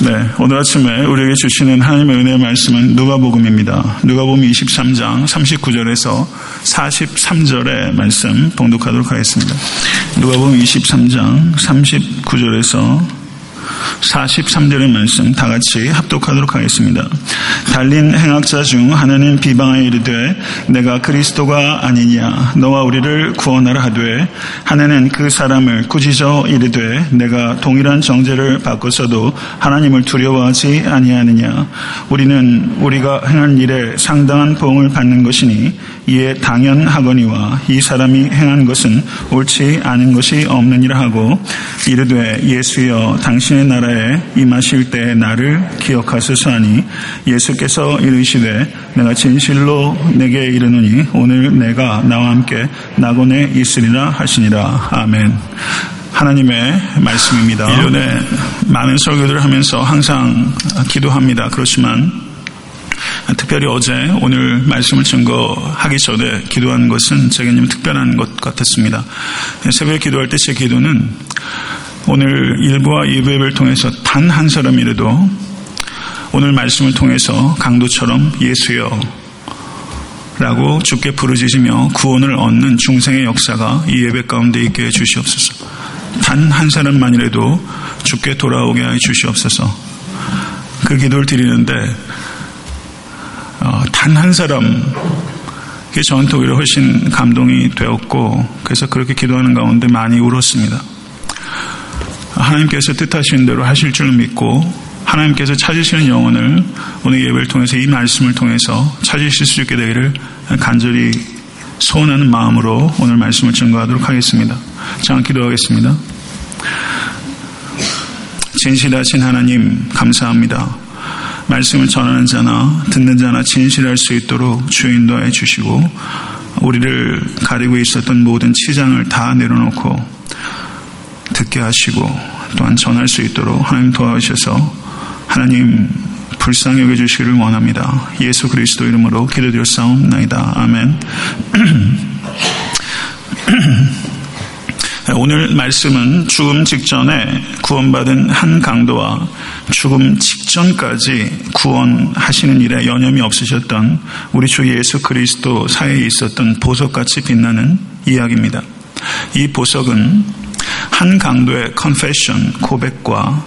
네, 오늘 아침에 우리에게 주시는 하나님의 은혜의 말씀은 누가복음입니다. 누가복음 23장 39절에서 43절의 말씀 봉독하도록 하겠습니다. 누가복음 23장 39절에서 43절의 말씀 다 같이 합독하도록 하겠습니다. 달린 행악자 중 하나는 비방하여 이르되 내가 그리스도가 아니냐 너와 우리를 구원하라 하되 하나는 그 사람을 꾸짖어 이르되 내가 동일한 정죄를 받고서도 하나님을 두려워하지 아니하느냐 우리는 우리가 행한 일에 상당한 보응을 받는 것이니 이에 당연하거니와 이 사람이 행한 것은 옳지 않은 것이 없느니라 하고 이르되 예수여 당신 의 나라에 임하실 때 나를 기억하소서 하니 예수께서 이르시되 내가 진실로 내게 이르노니 오늘 내가 나와 함께 낙원에 있으리라 하시니라 아멘 하나님의 말씀입니다. 1년에 많은 설교들을 하면서 항상 기도합니다. 그렇지만 특별히 어제 오늘 말씀을 증거하기 전에 기도한 것은 제게는 특별한 것 같았습니다. 새벽에 기도할 때 제 기도는 오늘 1부와 2부 예배를 통해서 단 한 사람이라도 오늘 말씀을 통해서 강도처럼 예수여 라고 주께 부르짖으며 구원을 얻는 중생의 역사가 이 예배 가운데 있게 해 주시옵소서. 단 한 사람만이라도 주께 돌아오게 해 주시옵소서. 그 기도를 드리는데 어, 단한 사람 그 저한테 오히려 훨씬 감동이 되었고 그래서 그렇게 기도하는 가운데 많이 울었습니다. 하나님께서 뜻하시는 대로 하실 줄 믿고 하나님께서 찾으시는 영혼을 오늘 예배를 통해서 이 말씀을 통해서 찾으실 수 있게 되기를 간절히 소원하는 마음으로 오늘 말씀을 증거하도록 하겠습니다. 자, 기도하겠습니다. 진실하신 하나님 감사합니다. 말씀을 전하는 자나 듣는 자나 진실할 수 있도록 주 인도해 주시고 우리를 가리고 있었던 모든 치장을 다 내려놓고 듣게 하시고 또한 전할 수 있도록 하나님 도와주셔서 하나님 불쌍히 여겨주시기를 원합니다. 예수 그리스도 이름으로 기도드렸사옵나이다. 아멘. 오늘 말씀은 죽음 직전에 구원받은 한 강도와 죽음 직전까지 구원하시는 일에 여념이 없으셨던 우리 주 예수 그리스도 사이에 있었던 보석같이 빛나는 이야기입니다. 이 보석은 한 강도의 confession, 고백과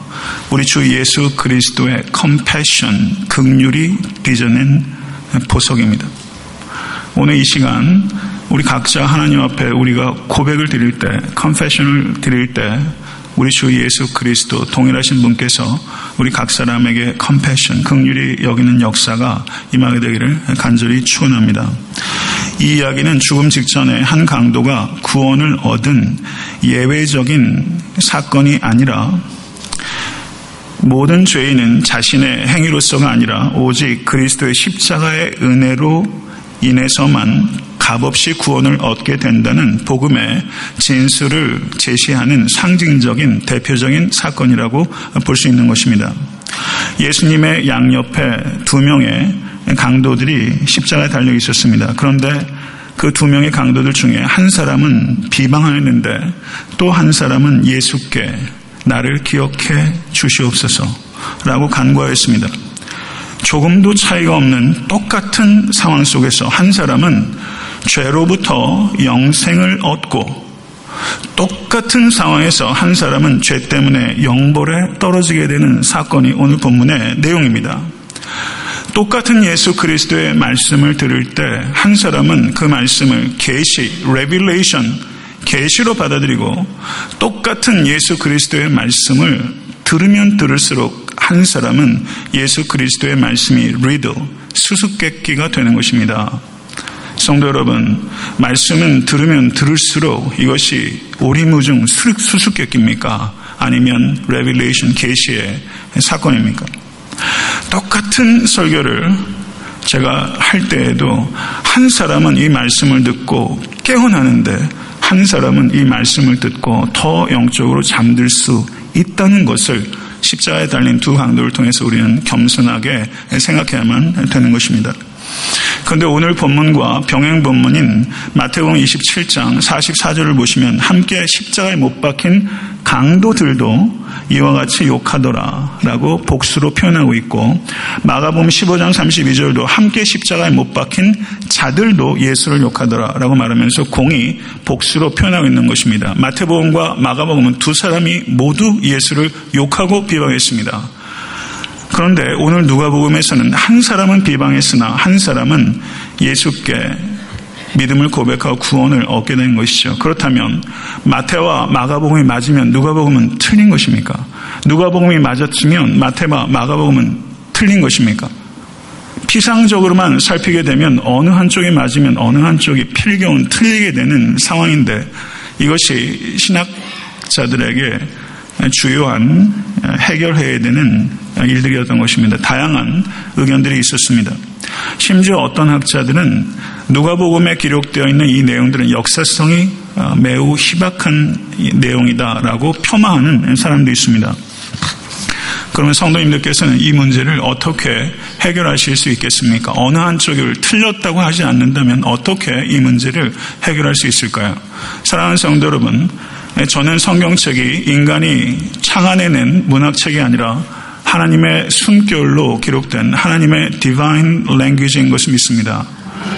우리 주 예수 그리스도의 compassion, 극률이 빚어낸 보석입니다. 오늘 이 시간 우리 각자 하나님 앞에 우리가 고백을 드릴 때, 컨페션을 드릴 때, 우리 주 예수 그리스도 동일하신 분께서 우리 각 사람에게 컴패션, 극률이 여기는 역사가 임하게 되기를 간절히 축원합니다. 이 이야기는 죽음 직전에 한 강도가 구원을 얻은 예외적인 사건이 아니라 모든 죄인은 자신의 행위로서가 아니라 오직 그리스도의 십자가의 은혜로 인해서만 값없이 구원을 얻게 된다는 복음의 진술을 제시하는 상징적인 대표적인 사건이라고 볼 수 있는 것입니다. 예수님의 양옆에 두 명의 강도들이 십자가에 달려 있었습니다. 그런데 그 두 명의 강도들 중에 한 사람은 비방하였는데 또 한 사람은 예수께 나를 기억해 주시옵소서 라고 간구하였습니다. 조금도 차이가 없는 똑같은 상황 속에서 한 사람은 죄로부터 영생을 얻고 똑같은 상황에서 한 사람은 죄 때문에 영벌에 떨어지게 되는 사건이 오늘 본문의 내용입니다. 똑같은 예수 그리스도의 말씀을 들을 때 한 사람은 그 말씀을 계시, revelation, 계시로 받아들이고 똑같은 예수 그리스도의 말씀을 들으면 들을수록 한 사람은 예수 그리스도의 말씀이 riddle, 수수께끼가 되는 것입니다. 성도 여러분, 말씀은 들으면 들을수록 이것이 오리무중 수수께끼입니까? 아니면 revelation 계시의 사건입니까? 똑같은 설교를 제가 할 때에도 한 사람은 이 말씀을 듣고 깨어나는데 한 사람은 이 말씀을 듣고 더 영적으로 잠들 수 있다는 것을 십자가에 달린 두 강도를 통해서 우리는 겸손하게 생각해야만 되는 것입니다. 그런데 오늘 본문과 병행 본문인 마태복음 27장 44절을 보시면 함께 십자가에 못 박힌 강도들도 이와 같이 욕하더라라고 복수로 표현하고 있고 마가복음 15장 32절도 함께 십자가에 못 박힌 자들도 예수를 욕하더라라고 말하면서 공이 복수로 표현하고 있는 것입니다. 마태복음과 마가복음은 두 사람이 모두 예수를 욕하고 비방했습니다. 그런데 오늘 누가복음에서는 한 사람은 비방했으나 한 사람은 예수께 믿음을 고백하고 구원을 얻게 된 것이죠. 그렇다면 마태와 마가복음이 맞으면 누가복음은 틀린 것입니까? 누가복음이 맞았으면 마태와 마가복음은 틀린 것입니까? 피상적으로만 살피게 되면 어느 한쪽이 맞으면 어느 한쪽이 필경은 틀리게 되는 상황인데 이것이 신학자들에게 주요한 해결해야 되는 일들이었던 것입니다. 다양한 의견들이 있었습니다. 심지어 어떤 학자들은 누가복음에 기록되어 있는 이 내용들은 역사성이 어, 매우 희박한 내용이다라고 폄하하는 사람도 있습니다. 그러면 성도님들께서는 이 문제를 어떻게 해결하실 수 있겠습니까? 어느 한쪽을 틀렸다고 하지 않는다면 어떻게 이 문제를 해결할 수 있을까요? 사랑하는 성도 여러분, 저는 성경책이 인간이 창안해낸 문학책이 아니라 하나님의 숨결로 기록된 하나님의 디바인 랭귀지인 것을 믿습니다.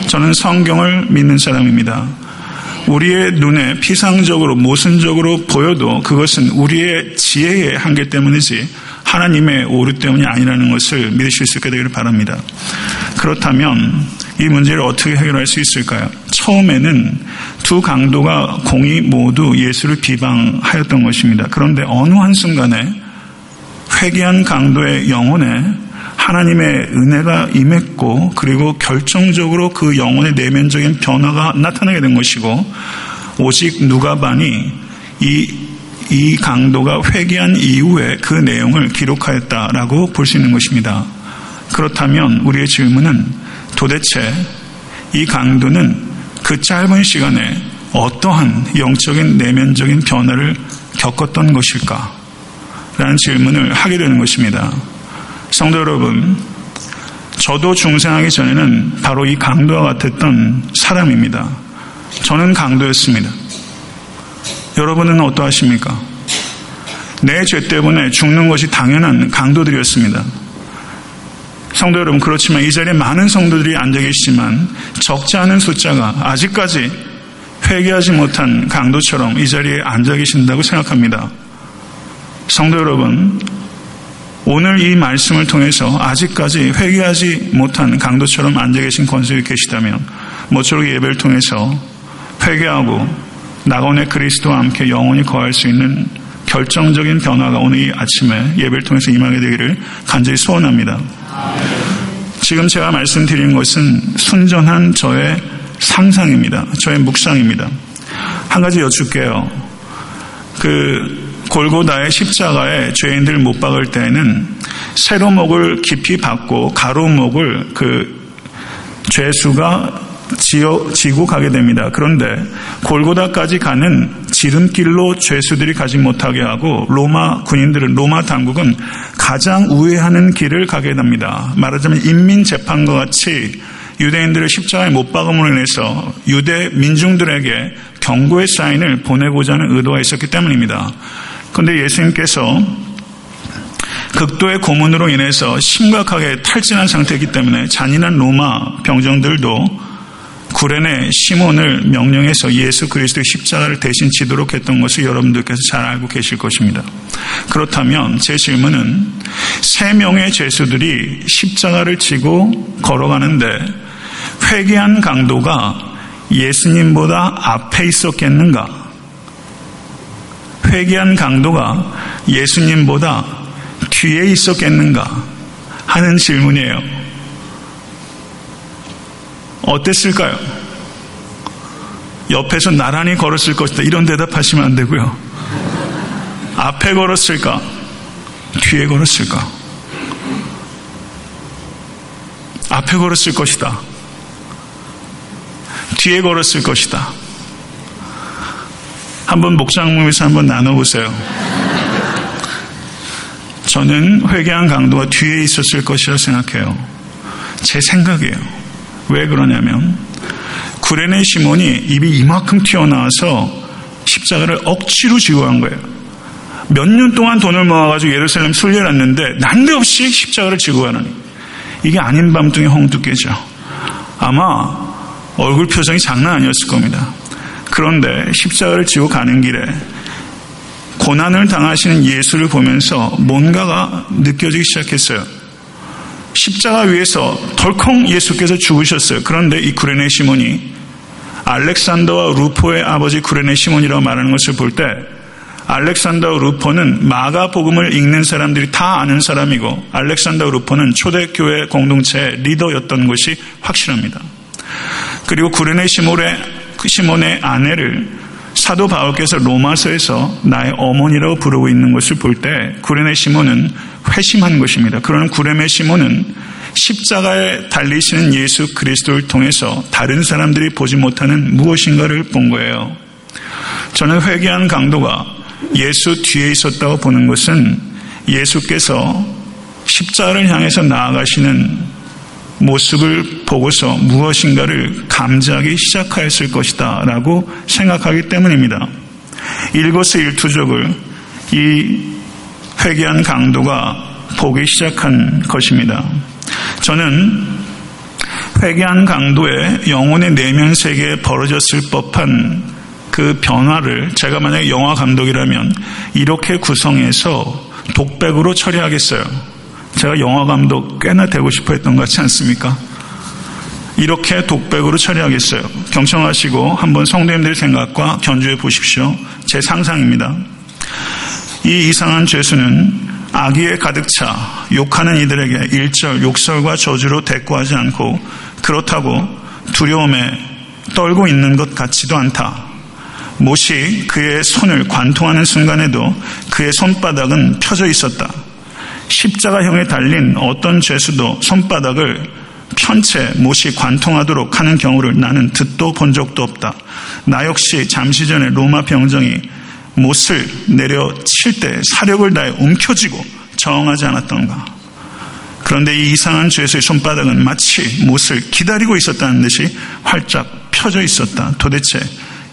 저는 성경을 믿는 사람입니다. 우리의 눈에 피상적으로 모순적으로 보여도 그것은 우리의 지혜의 한계 때문이지 하나님의 오류 때문이 아니라는 것을 믿으실 수 있게 되기를 바랍니다. 그렇다면 이 문제를 어떻게 해결할 수 있을까요? 처음에는 두 강도가 공이 모두 예수를 비방하였던 것입니다. 그런데 어느 한순간에 회개한 강도의 영혼에 하나님의 은혜가 임했고 그리고 결정적으로 그 영혼의 내면적인 변화가 나타나게 된 것이고 오직 누가반이 이, 이 강도가 회개한 이후에 그 내용을 기록하였다라고 볼 수 있는 것입니다. 그렇다면 우리의 질문은 도대체 이 강도는 그 짧은 시간에 어떠한 영적인 내면적인 변화를 겪었던 것일까? 라는 질문을 하게 되는 것입니다. 성도 여러분, 저도 중생하기 전에는 바로 이 강도와 같았던 사람입니다. 저는 강도였습니다. 여러분은 어떠하십니까? 내 죄 때문에 죽는 것이 당연한 강도들이었습니다. 성도 여러분, 그렇지만 이 자리에 많은 성도들이 앉아 계시지만 적지 않은 숫자가 아직까지 회개하지 못한 강도처럼 이 자리에 앉아 계신다고 생각합니다. 성도 여러분, 오늘 이 말씀을 통해서 아직까지 회개하지 못한 강도처럼 앉아 계신 권속이 계시다면 모쪼록 예배를 통해서 회개하고 나원의 그리스도와 함께 영원히 거할 수 있는 결정적인 변화가 오늘 이 아침에 예배를 통해서 임하게 되기를 간절히 소원합니다. 지금 제가 말씀드린 것은 순전한 저의 상상입니다. 저의 묵상입니다. 한 가지 여쭙게요. 그 골고다의 십자가에 죄인들 못 박을 때에는 세로목을 깊이 박고 가로목을 그 죄수가 지어, 지고 가게 됩니다. 그런데 골고다까지 가는 지름길로 죄수들이 가지 못하게 하고 로마 군인들은 로마 당국은 가장 우회하는 길을 가게 됩니다. 말하자면 인민재판과 같이 유대인들을 십자가에 못 박음으로 인해서 유대 민중들에게 경고의 사인을 보내고자 하는 의도가 있었기 때문입니다. 그런데 예수님께서 극도의 고문으로 인해서 심각하게 탈진한 상태이기 때문에 잔인한 로마 병정들도 구레네 시몬을 명령해서 예수 그리스도의 십자가를 대신 지도록 했던 것을 여러분들께서 잘 알고 계실 것입니다. 그렇다면 제 질문은 세 명의 죄수들이 십자가를 지고 걸어가는데 회개한 강도가 예수님보다 앞에 있었겠는가? 회개한 강도가 예수님보다 뒤에 있었겠는가? 하는 질문이에요. 어땠을까요? 옆에서 나란히 걸었을 것이다. 이런 대답하시면 안 되고요. 앞에 걸었을까? 뒤에 걸었을까? 앞에 걸었을 것이다. 뒤에 걸었을 것이다. 한번 목장모에서 한번 나눠보세요. 저는 회개한 강도가 뒤에 있었을 것이라 생각해요. 제 생각이에요. 왜 그러냐면 구레네 시몬이 입이 이만큼 튀어나와서 십자가를 억지로 지고 간 거예요. 몇 년 동안 돈을 모아가지고 예루살렘 순례했는데 난데없이 십자가를 지고 가느니 이게 아닌 밤중에 홍두깨죠. 아마 얼굴 표정이 장난 아니었을 겁니다. 그런데 십자가를 지고 가는 길에 고난을 당하시는 예수를 보면서 뭔가가 느껴지기 시작했어요. 십자가 위에서 덜컹 예수께서 죽으셨어요. 그런데 이 구레네 시몬이 알렉산더와 루포의 아버지 구레네 시몬이라고 말하는 것을 볼 때 알렉산더와 루포는 마가 복음을 읽는 사람들이 다 아는 사람이고 알렉산더와 루포는 초대교회 공동체의 리더였던 것이 확실합니다. 그리고 구레네 시몬의, 시몬의 아내를 사도 바울께서 로마서에서 나의 어머니라고 부르고 있는 것을 볼 때 구레네 시몬은 회심한 것입니다. 그러는 구레네 시몬은 십자가에 달리시는 예수 그리스도를 통해서 다른 사람들이 보지 못하는 무엇인가를 본 거예요. 저는 회개한 강도가 예수 뒤에 있었다고 보는 것은 예수께서 십자가를 향해서 나아가시는 모습을 보고서 무엇인가를 감지하기 시작하였을 것이다 라고 생각하기 때문입니다. 일거수일투족을 이 회개한 강도가 보기 시작한 것입니다. 저는 회개한 강도의 영혼의 내면 세계에 벌어졌을 법한 그 변화를 제가 만약에 영화 감독이라면 이렇게 구성해서 독백으로 처리하겠어요. 제가 영화 감독 꽤나 되고 싶어 했던 것 같지 않습니까? 이렇게 독백으로 처리하겠어요. 경청하시고 한번 성도님들 생각과 견주해 보십시오. 제 상상입니다. 이 이상한 죄수는 악의에 가득 차 욕하는 이들에게 일절 욕설과 저주로 대꾸하지 않고 그렇다고 두려움에 떨고 있는 것 같지도 않다. 못이 그의 손을 관통하는 순간에도 그의 손바닥은 펴져 있었다. 십자가형에 달린 어떤 죄수도 손바닥을 편채 못이 관통하도록 하는 경우를 나는 듣도 본 적도 없다. 나 역시 잠시 전에 로마 병정이 못을 내려칠 때 사력을 다해 움켜쥐고 저항하지 않았던가. 그런데 이 이상한 죄수의 손바닥은 마치 못을 기다리고 있었다는 듯이 활짝 펴져 있었다. 도대체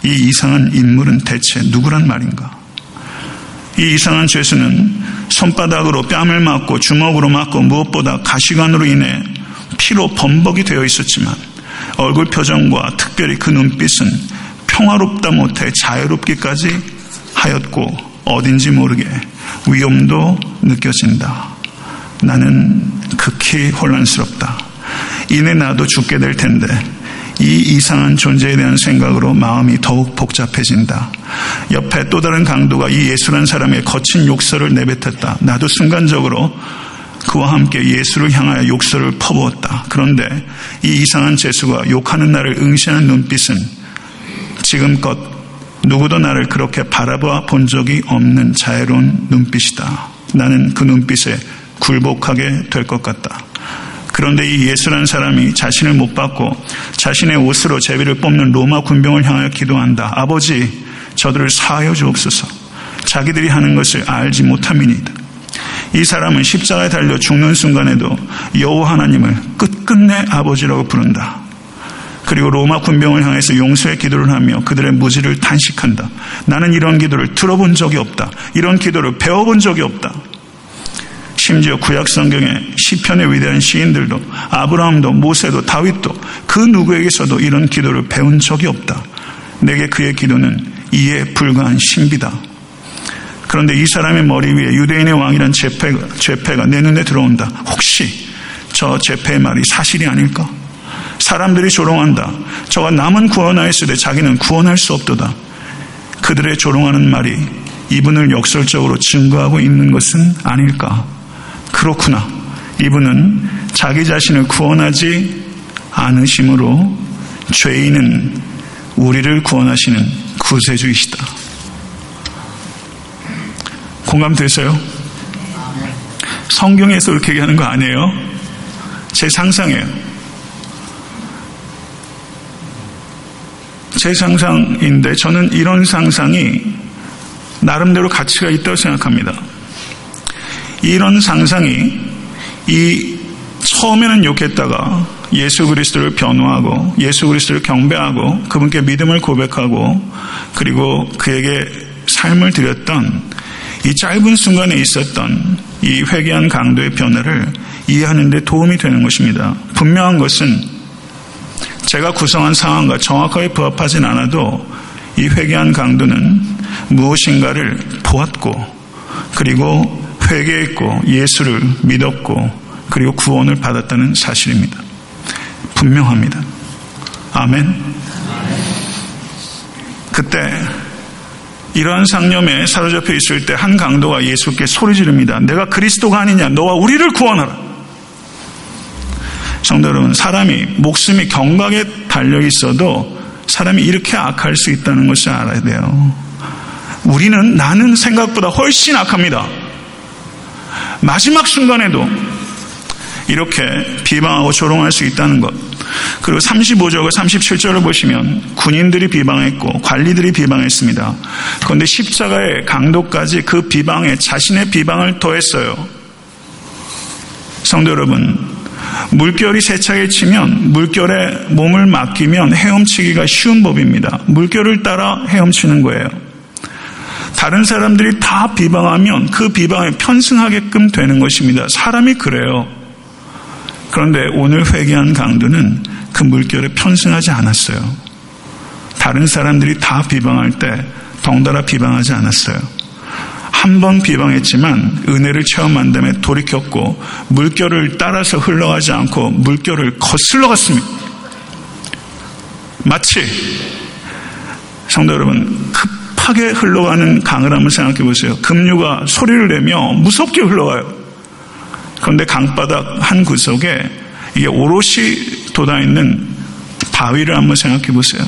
이 이상한 인물은 대체 누구란 말인가? 이 이상한 죄수는 손바닥으로 뺨을 맞고 주먹으로 맞고 무엇보다 가시관으로 인해 피로 범벅이 되어 있었지만 얼굴 표정과 특별히 그 눈빛은 평화롭다 못해 자유롭기까지 하였고 어딘지 모르게 위험도 느껴진다. 나는 극히 혼란스럽다. 이내 나도 죽게 될 텐데 이 이상한 존재에 대한 생각으로 마음이 더욱 복잡해진다. 옆에 또 다른 강도가 이 예수란 사람의 거친 욕설을 내뱉었다. 나도 순간적으로 그와 함께 예수를 향하여 욕설을 퍼부었다. 그런데 이 이상한 재수가 욕하는 나를 응시하는 눈빛은 지금껏 누구도 나를 그렇게 바라봐 본 적이 없는 자애로운 눈빛이다. 나는 그 눈빛에 굴복하게 될 것 같다. 그런데 이 예수라는 사람이 자신을 못 받고 자신의 옷으로 제비를 뽑는 로마 군병을 향하여 기도한다. 아버지, 저들을 사하여 주옵소서. 자기들이 하는 것을 알지 못함이니이다. 이 사람은 십자가에 달려 죽는 순간에도 여호와 하나님을 끝끝내 아버지라고 부른다. 그리고 로마 군병을 향해서 용서의 기도를 하며 그들의 무지를 단식한다. 나는 이런 기도를 들어본 적이 없다. 이런 기도를 배워본 적이 없다. 심지어 구약 성경의 시편의 위대한 시인들도 아브라함도 모세도 다윗도 그 누구에게서도 이런 기도를 배운 적이 없다. 내게 그의 기도는 이에 불과한 신비다. 그런데 이 사람의 머리 위에 유대인의 왕이란 제패가, 제패가 내 눈에 들어온다. 혹시 저 제패의 말이 사실이 아닐까? 사람들이 조롱한다. 저가 남은 구원하였으되 자기는 구원할 수 없도다. 그들의 조롱하는 말이 이분을 역설적으로 증거하고 있는 것은 아닐까. 그렇구나. 이분은 자기 자신을 구원하지 않으심으로 죄인은 우리를 구원하시는 구세주이시다. 공감되세요? 성경에서 이렇게 얘기하는 거 아니에요? 제 상상이에요. 제 상상인데 저는 이런 상상이 나름대로 가치가 있다고 생각합니다. 이런 상상이 이 처음에는 욕했다가 예수 그리스도를 변호하고 예수 그리스도를 경배하고 그분께 믿음을 고백하고 그리고 그에게 삶을 드렸던 이 짧은 순간에 있었던 이 회개한 강도의 변화를 이해하는 데 도움이 되는 것입니다. 분명한 것은 제가 구성한 상황과 정확하게 부합하진 않아도 이 회개한 강도는 무엇인가를 보았고 그리고 회개했고 예수를 믿었고 그리고 구원을 받았다는 사실입니다. 분명합니다. 아멘. 그때 이러한 상념에 사로잡혀 있을 때 한 강도가 예수께 소리 지릅니다. 내가 그리스도가 아니냐? 너와 우리를 구원하라. 성도 여러분, 사람이 목숨이 경각에 달려 있어도 사람이 이렇게 악할 수 있다는 것을 알아야 돼요. 우리는 나는 생각보다 훨씬 악합니다. 마지막 순간에도 이렇게 비방하고 조롱할 수 있다는 것. 그리고 35절과 37절을 보시면 군인들이 비방했고 관리들이 비방했습니다. 그런데 십자가의 강도까지 그 비방에 자신의 비방을 더했어요. 성도 여러분, 물결이 세차게 치면 물결에 몸을 맡기면 헤엄치기가 쉬운 법입니다. 물결을 따라 헤엄치는 거예요. 다른 사람들이 다 비방하면 그 비방에 편승하게끔 되는 것입니다. 사람이 그래요. 그런데 오늘 회개한 강도는 그 물결에 편승하지 않았어요. 다른 사람들이 다 비방할 때 덩달아 비방하지 않았어요. 한 번 비방했지만 은혜를 체험한 다음에 돌이켰고 물결을 따라서 흘러가지 않고 물결을 거슬러 갔습니다. 마치 성도 여러분 급 하게 흘러가는 강을 한번 생각해 보세요. 급류가 소리를 내며 무섭게 흘러가요. 그런데 강바닥 한 구석에 이게 오롯이 돋아있는 바위를 한번 생각해 보세요.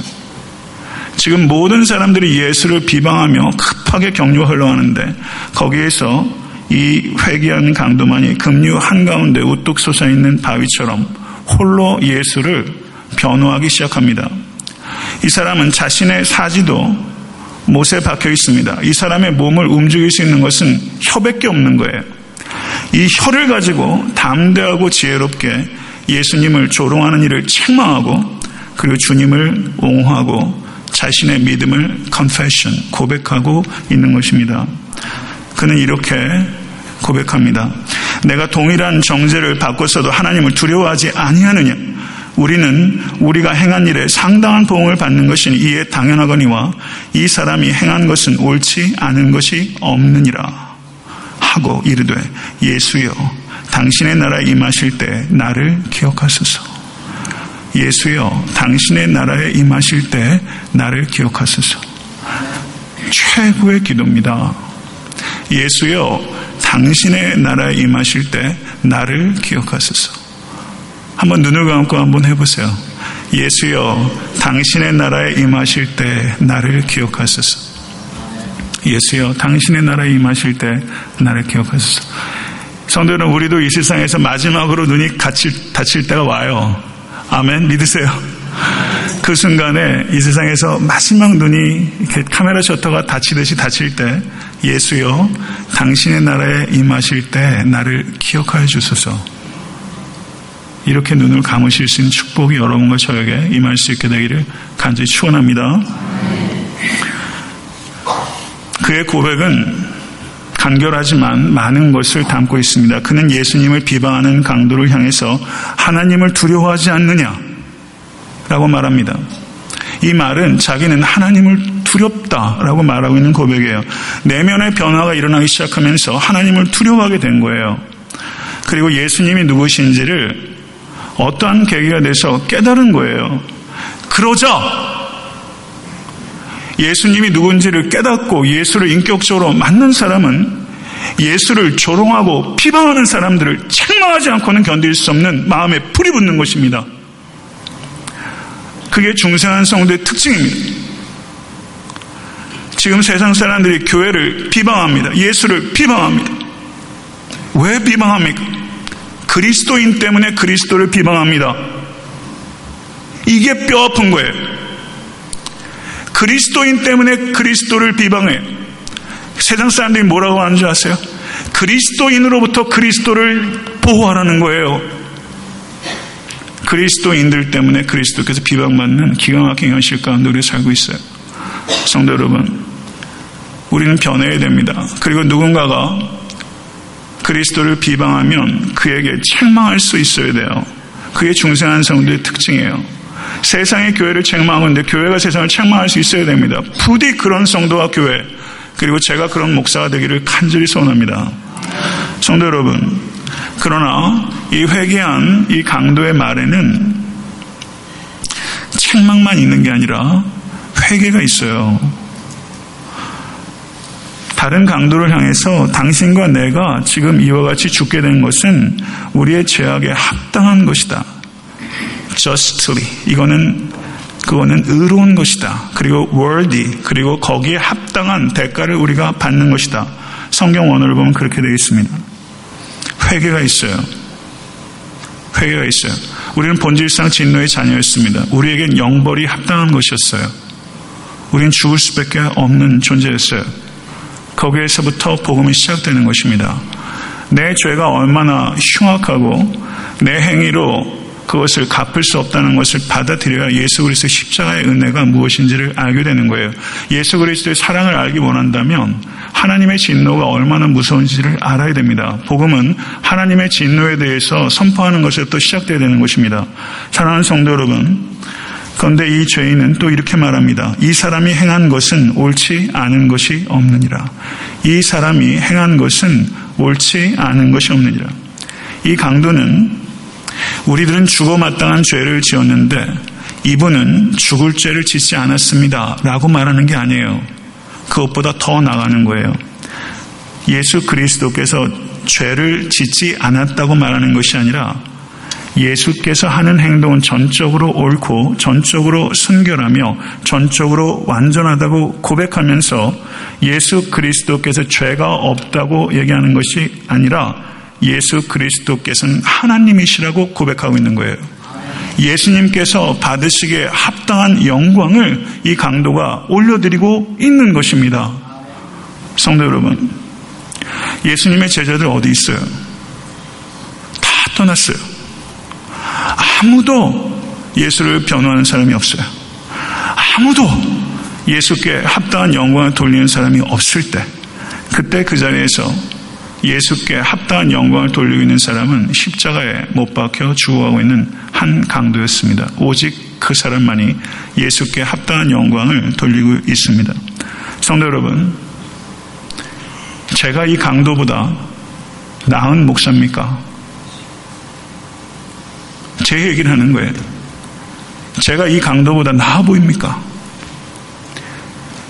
지금 모든 사람들이 예수를 비방하며 급하게 경류가 흘러가는데 거기에서 이 회개하는 강도만이 급류 한가운데 우뚝 솟아있는 바위처럼 홀로 예수를 변호하기 시작합니다. 이 사람은 자신의 사지도 못에 박혀 있습니다. 이 사람의 몸을 움직일 수 있는 것은 혀밖에 없는 거예요. 이 혀를 가지고 담대하고 지혜롭게 예수님을 조롱하는 일을 책망하고 그리고 주님을 옹호하고 자신의 믿음을 confession 고백하고 있는 것입니다. 그는 이렇게 고백합니다. 내가 동일한 정죄를 받고서도 하나님을 두려워하지 아니하느냐? 우리는 우리가 행한 일에 상당한 보응을 받는 것이니 이에 당연하거니와 이 사람이 행한 것은 옳지 않은 것이 없느니라. 하고 이르되 예수여 당신의 나라에 임하실 때 나를 기억하소서. 예수여 당신의 나라에 임하실 때 나를 기억하소서. 최고의 기도입니다. 예수여 당신의 나라에 임하실 때 나를 기억하소서. 한번 눈을 감고 한번 해보세요. 예수여 당신의 나라에 임하실 때 나를 기억하소서. 예수여 당신의 나라에 임하실 때 나를 기억하소서. 성도 여러분 우리도 이 세상에서 마지막으로 눈이 닫힐, 닫힐 때가 와요. 아멘 믿으세요. 그 순간에 이 세상에서 마지막 눈이 이렇게 카메라 셔터가 닫히듯이 닫힐 때 예수여 당신의 나라에 임하실 때 나를 기억하여 주소서. 이렇게 눈을 감으실 수 있는 축복이 여러분과 저에게 임할 수 있게 되기를 간절히 축원합니다. 그의 고백은 간결하지만 많은 것을 담고 있습니다. 그는 예수님을 비방하는 강도를 향해서 하나님을 두려워하지 않느냐? 라고 말합니다. 이 말은 자기는 하나님을 두렵다라고 말하고 있는 고백이에요. 내면의 변화가 일어나기 시작하면서 하나님을 두려워하게 된 거예요. 그리고 예수님이 누구신지를 어떠한 계기가 돼서 깨달은 거예요. 그러자 예수님이 누군지를 깨닫고 예수를 인격적으로 맞는 사람은 예수를 조롱하고 비방하는 사람들을 책망하지 않고는 견딜 수 없는 마음에 불이 붙는 것입니다. 그게 중생한 성도의 특징입니다. 지금 세상 사람들이 교회를 비방합니다. 예수를 비방합니다. 왜 비방합니까? 그리스도인 때문에 그리스도를 비방합니다. 이게 뼈 아픈 거예요. 그리스도인 때문에 그리스도를 비방해. 세상 사람들이 뭐라고 하는 줄 아세요? 그리스도인으로부터 그리스도를 보호하라는 거예요. 그리스도인들 때문에 그리스도께서 비방받는 기가 막힌 현실 가운데 우리가 살고 있어요. 성도 여러분, 우리는 변해야 됩니다. 그리고 누군가가 그리스도를 비방하면 그에게 책망할 수 있어야 돼요. 그게 중생한 성도의 특징이에요. 세상의 교회를 책망하는데 교회가 세상을 책망할 수 있어야 됩니다. 부디 그런 성도와 교회 그리고 제가 그런 목사가 되기를 간절히 소원합니다. 성도 여러분, 그러나 이 회개한 이 강도의 말에는 책망만 있는 게 아니라 회개가 있어요. 다른 강도를 향해서 당신과 내가 지금 이와 같이 죽게 된 것은 우리의 죄악에 합당한 것이다. justly. 이거는 그거는 의로운 것이다. 그리고 worthy. 그리고 거기에 합당한 대가를 우리가 받는 것이다. 성경 원어를 보면 그렇게 되어 있습니다. 회개가 있어요. 회개가 있어요. 우리는 본질상 진노의 자녀였습니다. 우리에겐 영벌이 합당한 것이었어요. 우리는 죽을 수밖에 없는 존재였어요. 거기에서부터 복음이 시작되는 것입니다. 내 죄가 얼마나 흉악하고 내 행위로 그것을 갚을 수 없다는 것을 받아들여야 예수 그리스도의 십자가의 은혜가 무엇인지를 알게 되는 거예요. 예수 그리스도의 사랑을 알기 원한다면 하나님의 진노가 얼마나 무서운지를 알아야 됩니다. 복음은 하나님의 진노에 대해서 선포하는 것에부터 시작되어야 되는 것입니다. 사랑하는 성도 여러분, 그런데 이 죄인은 또 이렇게 말합니다. 이 사람이 행한 것은 옳지 않은 것이 없느니라. 이 사람이 행한 것은 옳지 않은 것이 없느니라. 이 강도는 우리들은 죽어 마땅한 죄를 지었는데 이분은 죽을 죄를 짓지 않았습니다. 라고 말하는 게 아니에요. 그것보다 더 나가는 거예요. 예수 그리스도께서 죄를 짓지 않았다고 말하는 것이 아니라 예수께서 하는 행동은 전적으로 옳고 전적으로 순결하며 전적으로 완전하다고 고백하면서 예수 그리스도께서 죄가 없다고 얘기하는 것이 아니라 예수 그리스도께서는 하나님이시라고 고백하고 있는 거예요. 예수님께서 받으시기에 합당한 영광을 이 강도가 올려드리고 있는 것입니다. 성도 여러분, 예수님의 제자들 어디 있어요? 다 떠났어요. 아무도 예수를 변호하는 사람이 없어요. 아무도 예수께 합당한 영광을 돌리는 사람이 없을 때, 그때 그 자리에서 예수께 합당한 영광을 돌리고 있는 사람은 십자가에 못 박혀 죽어가고 있는 한 강도였습니다. 오직 그 사람만이 예수께 합당한 영광을 돌리고 있습니다. 성도 여러분, 제가 이 강도보다 나은 목사입니까? 제 얘기를 하는 거예요. 제가 이 강도보다 나아 보입니까?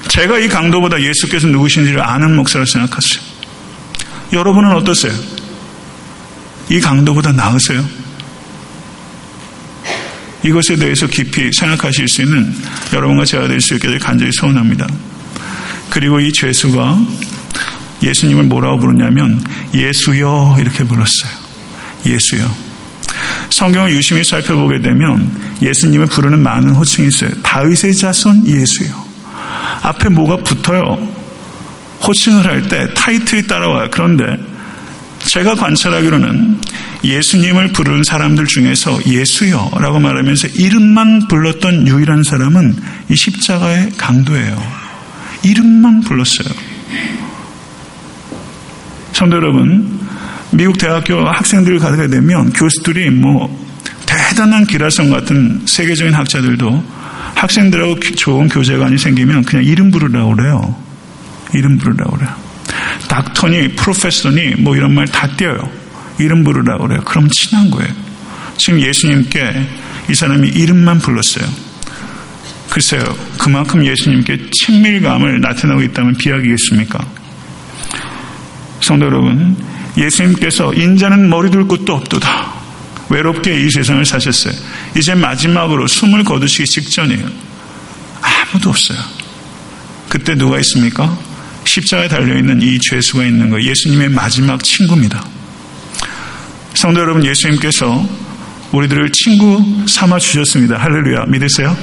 제가 이 강도보다 예수께서 누구신지를 아는 목사로 생각하세요. 여러분은 어떠세요? 이 강도보다 나으세요? 이것에 대해서 깊이 생각하실 수 있는 여러분과 제가 될 수 있게 간절히 소원합니다. 그리고 이 죄수가 예수님을 뭐라고 부르냐면 예수여 이렇게 불렀어요. 예수여. 성경을 유심히 살펴보게 되면 예수님을 부르는 많은 호칭이 있어요. 다윗의 자손 예수요. 앞에 뭐가 붙어요. 호칭을 할 때 타이틀이 따라와요. 그런데 제가 관찰하기로는 예수님을 부르는 사람들 중에서 예수여라고 말하면서 이름만 불렀던 유일한 사람은 이 십자가의 강도예요. 이름만 불렀어요. 성도 여러분, 미국 대학교 학생들 가게 되면 교수들이 뭐 대단한 기라성 같은 세계적인 학자들도 학생들하고 좋은 교제관이 생기면 그냥 이름 부르라고 그래요. 이름 부르라고 그래요. 닥터니, 프로페서니 뭐 이런 말다 띄어요. 이름 부르라고 그래요. 그럼 친한 거예요. 지금 예수님께 이 사람이 이름만 불렀어요. 글쎄요. 그만큼 예수님께 친밀감을 나타내고 있다면 비약이겠습니까? 성도 여러분, 예수님께서 인자는 머리 둘 곳도 없도다. 외롭게 이 세상을 사셨어요. 이제 마지막으로 숨을 거두시기 직전이에요. 아무도 없어요. 그때 누가 있습니까? 십자가에 달려있는 이 죄수가 있는 거 예수님의 마지막 친구입니다. 성도 여러분, 예수님께서 우리들을 친구 삼아 주셨습니다. 할렐루야. 믿으세요?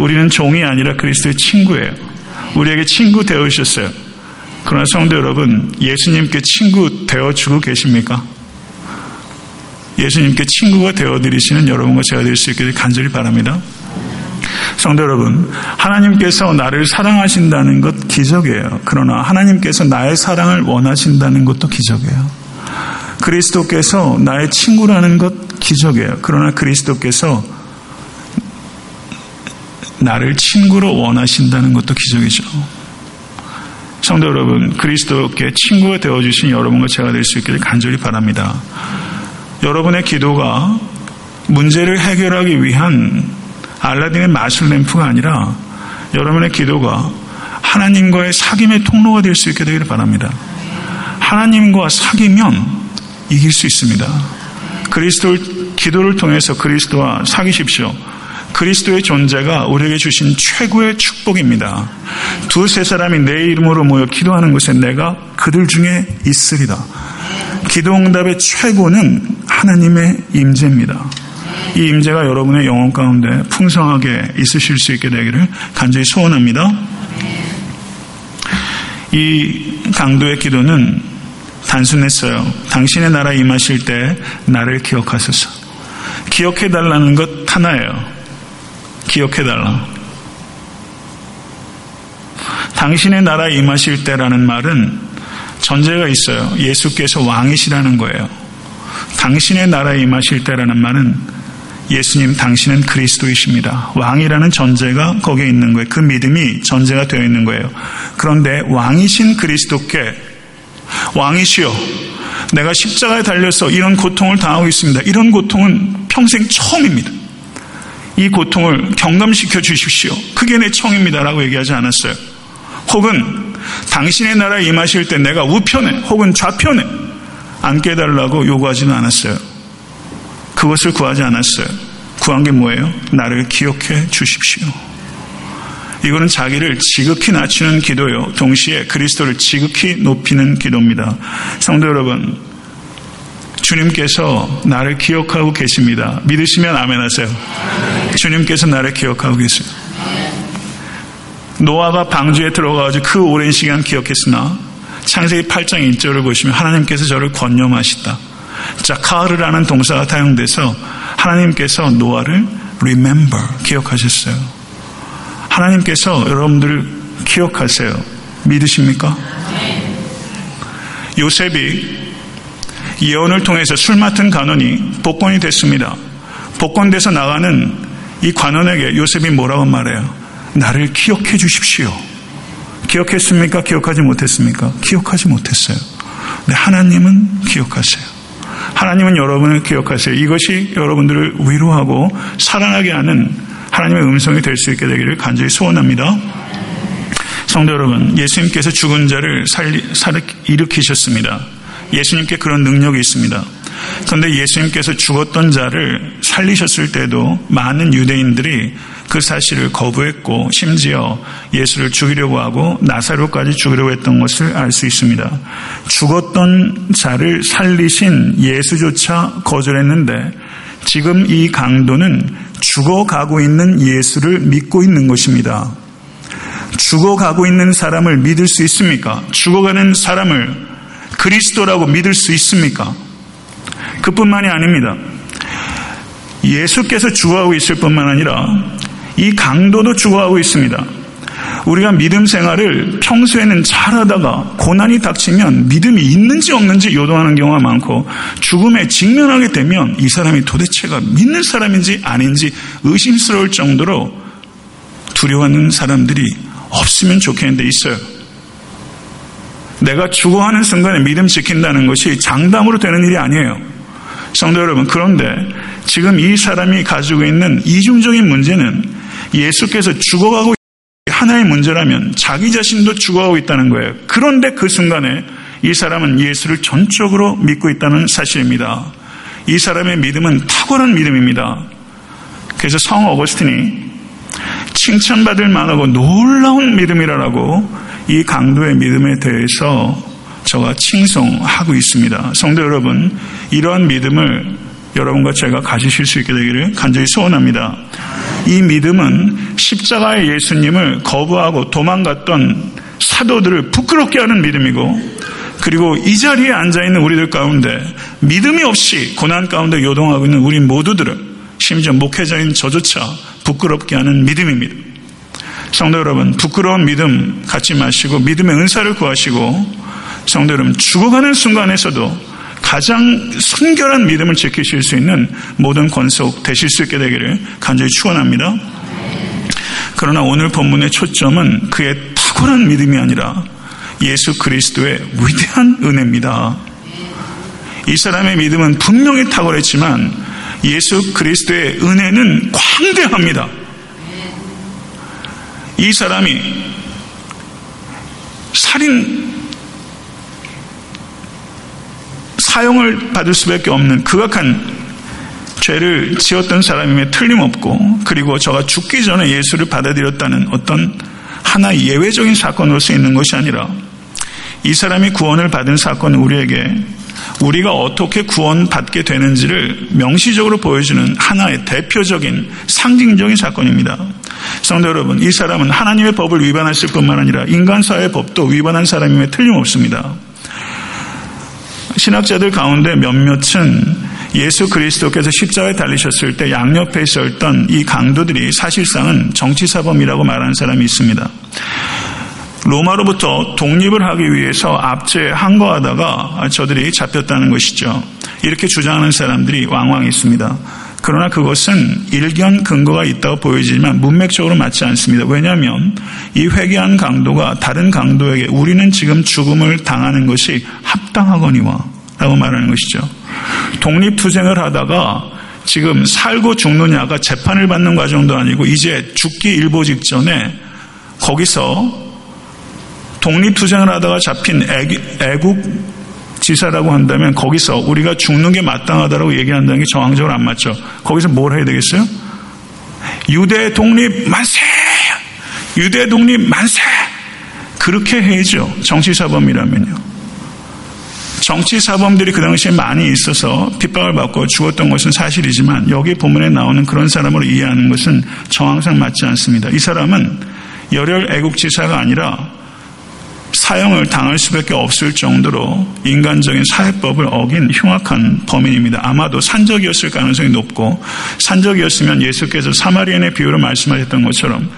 우리는 종이 아니라 그리스도의 친구예요. 우리에게 친구 되어 주셨어요. 그러나 성도 여러분, 예수님께 친구 되어 주고 계십니까? 예수님께 친구가 되어드리시는 여러분과 제가 될 수 있게 간절히 바랍니다. 성도 여러분, 하나님께서 나를 사랑하신다는 것 기적이에요. 그러나 하나님께서 나의 사랑을 원하신다는 것도 기적이에요. 그리스도께서 나의 친구라는 것 기적이에요. 그러나 그리스도께서 나를 친구로 원하신다는 것도 기적이죠. 성도 여러분, 그리스도께 친구가 되어주신 여러분과 제가 될 수 있기를 간절히 바랍니다. 여러분의 기도가 문제를 해결하기 위한 알라딘의 마술 램프가 아니라 여러분의 기도가 하나님과의 사귐의 통로가 될 수 있게 되기를 바랍니다. 하나님과 사귀면 이길 수 있습니다. 그리스도 기도를 통해서 그리스도와 사귀십시오. 그리스도의 존재가 우리에게 주신 최고의 축복입니다. 두세 사람이 내 이름으로 모여 기도하는 곳에 내가 그들 중에 있으리다. 기도응답의 최고는 하나님의 임재입니다. 이 임재가 여러분의 영혼 가운데 풍성하게 있으실 수 있게 되기를 간절히 소원합니다. 이 강도의 기도는 단순했어요. 당신의 나라 임하실 때 나를 기억하소서. 기억해 달라는 것 하나예요. 기억해 달라. 당신의 나라 임하실 때라는 말은 전제가 있어요. 예수께서 왕이시라는 거예요. 당신의 나라에 임하실 때라는 말은 예수님 당신은 그리스도이십니다. 왕이라는 전제가 거기에 있는 거예요. 그 믿음이 전제가 되어 있는 거예요. 그런데 왕이신 그리스도께 왕이시여 내가 십자가에 달려서 이런 고통을 당하고 있습니다. 이런 고통은 평생 처음입니다. 이 고통을 경감시켜 주십시오. 그게 내 청입니다라고 얘기하지 않았어요. 혹은 당신의 나라에 임하실 때 내가 우편에 혹은 좌편에 앉게 해달라고 요구하지는 않았어요. 그것을 구하지 않았어요. 구한 게 뭐예요? 나를 기억해 주십시오. 이거는 자기를 지극히 낮추는 기도요. 동시에 그리스도를 지극히 높이는 기도입니다. 성도 여러분, 주님께서 나를 기억하고 계십니다. 믿으시면 아멘 하세요. 주님께서 나를 기억하고 계세요. 노아가 방주에 들어가가지고 그 오랜 시간 기억했으나 창세기 8장 1절을 보시면 하나님께서 저를 권념하시다. 자, 카르라는 동사가 타용돼서 하나님께서 노아를 remember 기억하셨어요. 하나님께서 여러분들을 기억하세요. 믿으십니까? 요셉이 예언을 통해서 술 맡은 간원이 복권이 됐습니다. 복권돼서 나가는 이 관원에게 요셉이 뭐라고 말해요? 나를 기억해 주십시오. 기억했습니까? 기억하지 못했습니까? 기억하지 못했어요. 근데 하나님은 기억하세요. 하나님은 여러분을 기억하세요. 이것이 여러분들을 위로하고 살아나게 하는 하나님의 음성이 될 수 있게 되기를 간절히 소원합니다. 성도 여러분, 예수님께서 죽은 자를 살리, 살, 일으키셨습니다. 예수님께 그런 능력이 있습니다. 그런데 예수님께서 죽었던 자를 살리셨을 때도 많은 유대인들이 그 사실을 거부했고 심지어 예수를 죽이려고 하고 나사로까지 죽이려고 했던 것을 알 수 있습니다. 죽었던 자를 살리신 예수조차 거절했는데 지금 이 강도는 죽어가고 있는 예수를 믿고 있는 것입니다. 죽어가고 있는 사람을 믿을 수 있습니까? 죽어가는 사람을 그리스도라고 믿을 수 있습니까? 그뿐만이 아닙니다. 예수께서 죽어가고 있을 뿐만 아니라 이 강도도 죽어가고 있습니다. 우리가 믿음 생활을 평소에는 잘하다가 고난이 닥치면 믿음이 있는지 없는지 요동하는 경우가 많고 죽음에 직면하게 되면 이 사람이 도대체가 믿는 사람인지 아닌지 의심스러울 정도로 두려워하는 사람들이 없으면 좋겠는데 있어요. 내가 죽어하는 순간에 믿음 지킨다는 것이 장담으로 되는 일이 아니에요. 성도 여러분, 그런데 지금 이 사람이 가지고 있는 이중적인 문제는 예수께서 죽어가고 하나의 문제라면 자기 자신도 죽어가고 있다는 거예요. 그런데 그 순간에 이 사람은 예수를 전적으로 믿고 있다는 사실입니다. 이 사람의 믿음은 탁월한 믿음입니다. 그래서 성 어거스틴이 칭찬받을 만하고 놀라운 믿음이라고 이 강도의 믿음에 대해서 저가 칭송하고 있습니다. 성도 여러분, 이러한 믿음을 여러분과 제가 가지실 수 있게 되기를 간절히 소원합니다. 이 믿음은 십자가의 예수님을 거부하고 도망갔던 사도들을 부끄럽게 하는 믿음이고 그리고 이 자리에 앉아있는 우리들 가운데 믿음이 없이 고난 가운데 요동하고 있는 우리 모두들을 심지어 목회자인 저조차 부끄럽게 하는 믿음입니다. 성도 여러분, 부끄러운 믿음 갖지 마시고 믿음의 은사를 구하시고 성도 여러분, 죽어가는 순간에서도 가장 순결한 믿음을 지키실 수 있는 모든 권속 되실 수 있게 되기를 간절히 축원합니다. 그러나 오늘 본문의 초점은 그의 탁월한 믿음이 아니라 예수 그리스도의 위대한 은혜입니다. 이 사람의 믿음은 분명히 탁월했지만 예수 그리스도의 은혜는 광대합니다. 이 사람이 살인 사용을 받을 수밖에 없는 극악한 죄를 지었던 사람임에 틀림없고 그리고 저가 죽기 전에 예수를 받아들였다는 어떤 하나의 예외적인 사건으로 쓰이는 것이 아니라 이 사람이 구원을 받은 사건은 우리에게 우리가 어떻게 구원받게 되는지를 명시적으로 보여주는 하나의 대표적인 상징적인 사건입니다. 성도 여러분, 이 사람은 하나님의 법을 위반했을 뿐만 아니라 인간사의 법도 위반한 사람임에 틀림없습니다. 신학자들 가운데 몇몇은 예수 그리스도께서 십자가에 달리셨을 때 양옆에 있었던 이 강도들이 사실상은 정치사범이라고 말하는 사람이 있습니다. 로마로부터 독립을 하기 위해서 압제 항거하다가 저들이 잡혔다는 것이죠. 이렇게 주장하는 사람들이 왕왕 있습니다. 그러나 그것은 일견 근거가 있다고 보여지지만 문맥적으로 맞지 않습니다. 왜냐하면 이 회개한 강도가 다른 강도에게 우리는 지금 죽음을 당하는 것이 합당하거니와 라고 말하는 것이죠. 독립투쟁을 하다가 지금 살고 죽느냐가 재판을 받는 과정도 아니고 이제 죽기 일보 직전에 거기서 독립투쟁을 하다가 잡힌 애국 지사라고 한다면 거기서 우리가 죽는 게 마땅하다고 얘기한다는 게 정황적으로 안 맞죠. 거기서 뭘 해야 되겠어요? 유대 독립 만세! 유대 독립 만세! 그렇게 해야죠. 정치사범이라면요. 정치사범들이 그 당시에 많이 있어서 핍박을 받고 죽었던 것은 사실이지만 여기 본문에 나오는 그런 사람으로 이해하는 것은 정황상 맞지 않습니다. 이 사람은 열혈 애국지사가 아니라 사형을 당할 수밖에 없을 정도로 인간적인 사회법을 어긴 흉악한 범인입니다. 아마도 산적이었을 가능성이 높고 산적이었으면 예수께서 사마리안의 비유로 말씀하셨던 것처럼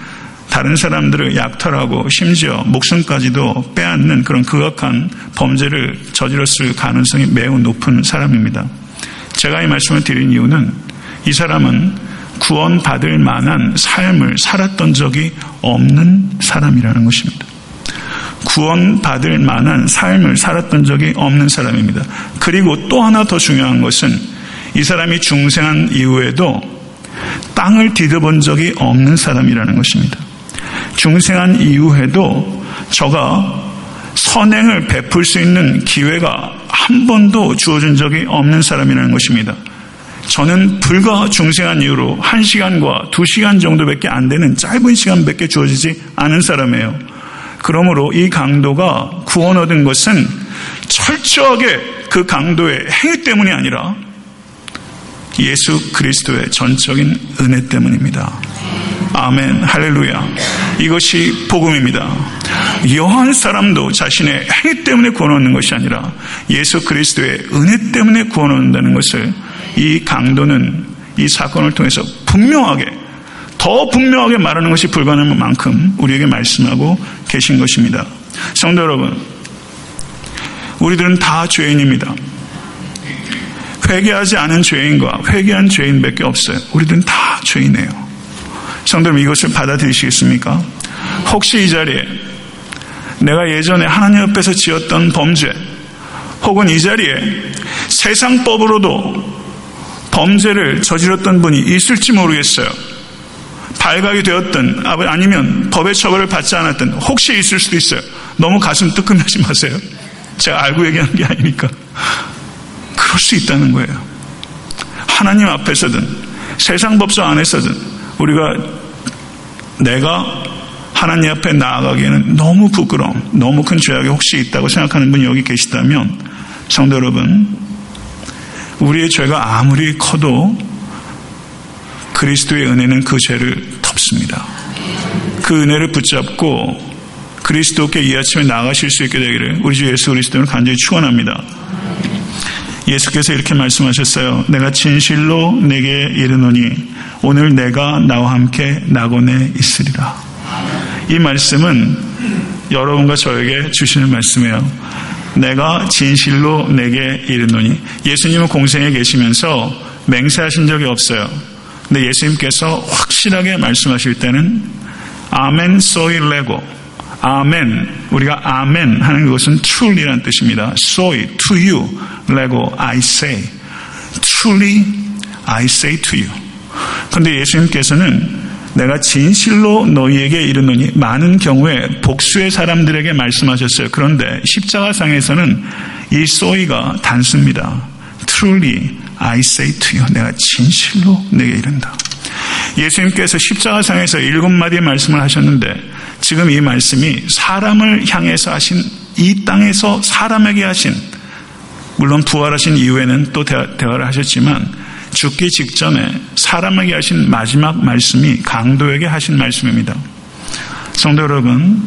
다른 사람들을 약탈하고 심지어 목숨까지도 빼앗는 그런 극악한 범죄를 저질렀을 가능성이 매우 높은 사람입니다. 제가 이 말씀을 드린 이유는 이 사람은 구원받을 만한 삶을 살았던 적이 없는 사람이라는 것입니다. 구원받을 만한 삶을 살았던 적이 없는 사람입니다. 그리고 또 하나 더 중요한 것은 이 사람이 중생한 이후에도 땅을 뒤져본 적이 없는 사람이라는 것입니다. 중생한 이후에도 저가 선행을 베풀 수 있는 기회가 한 번도 주어진 적이 없는 사람이라는 것입니다. 저는 불과 중생한 이후로 한 시간과 두 시간 정도밖에 안 되는 짧은 시간밖에 주어지지 않은 사람이에요. 그러므로 이 강도가 구원 얻은 것은 철저하게 그 강도의 행위 때문이 아니라 예수 그리스도의 전적인 은혜 때문입니다. 아멘, 할렐루야. 이것이 복음입니다. 여한 사람도 자신의 행위 때문에 구원 얻는 것이 아니라 예수 그리스도의 은혜 때문에 구원 얻는다는 것을 이 강도는 이 사건을 통해서 분명하게 더 분명하게 말하는 것이 불가능한 만큼 우리에게 말씀하고 계신 것입니다. 성도 여러분, 우리들은 다 죄인입니다. 회개하지 않은 죄인과 회개한 죄인밖에 없어요. 우리들은 다 죄인이에요. 성도 여러분, 이것을 받아들이시겠습니까? 혹시 이 자리에 내가 예전에 하나님 옆에서 지었던 범죄, 혹은 이 자리에 세상법으로도 범죄를 저질렀던 분이 있을지 모르겠어요. 발각이 되었든 아니면 법의 처벌을 받지 않았든 혹시 있을 수도 있어요. 너무 가슴 뜨끔하지 마세요. 제가 알고 얘기하는 게 아니니까. 그럴 수 있다는 거예요. 하나님 앞에서든 세상 법조 안에서든 우리가 내가 하나님 앞에 나아가기에는 너무 부끄러움, 너무 큰 죄악이 혹시 있다고 생각하는 분이 여기 계시다면 성도 여러분, 우리의 죄가 아무리 커도 그리스도의 은혜는 그 죄를 덮습니다. 그 은혜를 붙잡고 그리스도께 이 아침에 나가실 수 있게 되기를 우리 주 예수 그리스도를 간절히 축원합니다. 예수께서 이렇게 말씀하셨어요. 내가 진실로 내게 이르노니 오늘 내가 나와 함께 낙원에 있으리라. 이 말씀은 여러분과 저에게 주시는 말씀이에요. 내가 진실로 내게 이르노니 예수님은 공생에 계시면서 맹세하신 적이 없어요. 근데 예수님께서 확실하게 말씀하실 때는 아멘 소이 레고 아멘 우리가 아멘 하는 것은 truly라는 뜻입니다. soy to you 레고 I say truly I say to you. 그런데 예수님께서는 내가 진실로 너희에게 이르노니 많은 경우에 복수의 사람들에게 말씀하셨어요. 그런데 십자가상에서는 이 소이가 단수입니다. Truly I say to you. 내가 진실로 내게 이른다. 예수님께서 십자가상에서 일곱 마디의 말씀을 하셨는데 지금 이 말씀이 사람을 향해서 하신 이 땅에서 사람에게 하신 물론 부활하신 이후에는 또 대화 를 하셨지만 죽기 직전에 사람에게 하신 마지막 말씀이 강도에게 하신 말씀입니다. 성도 여러분,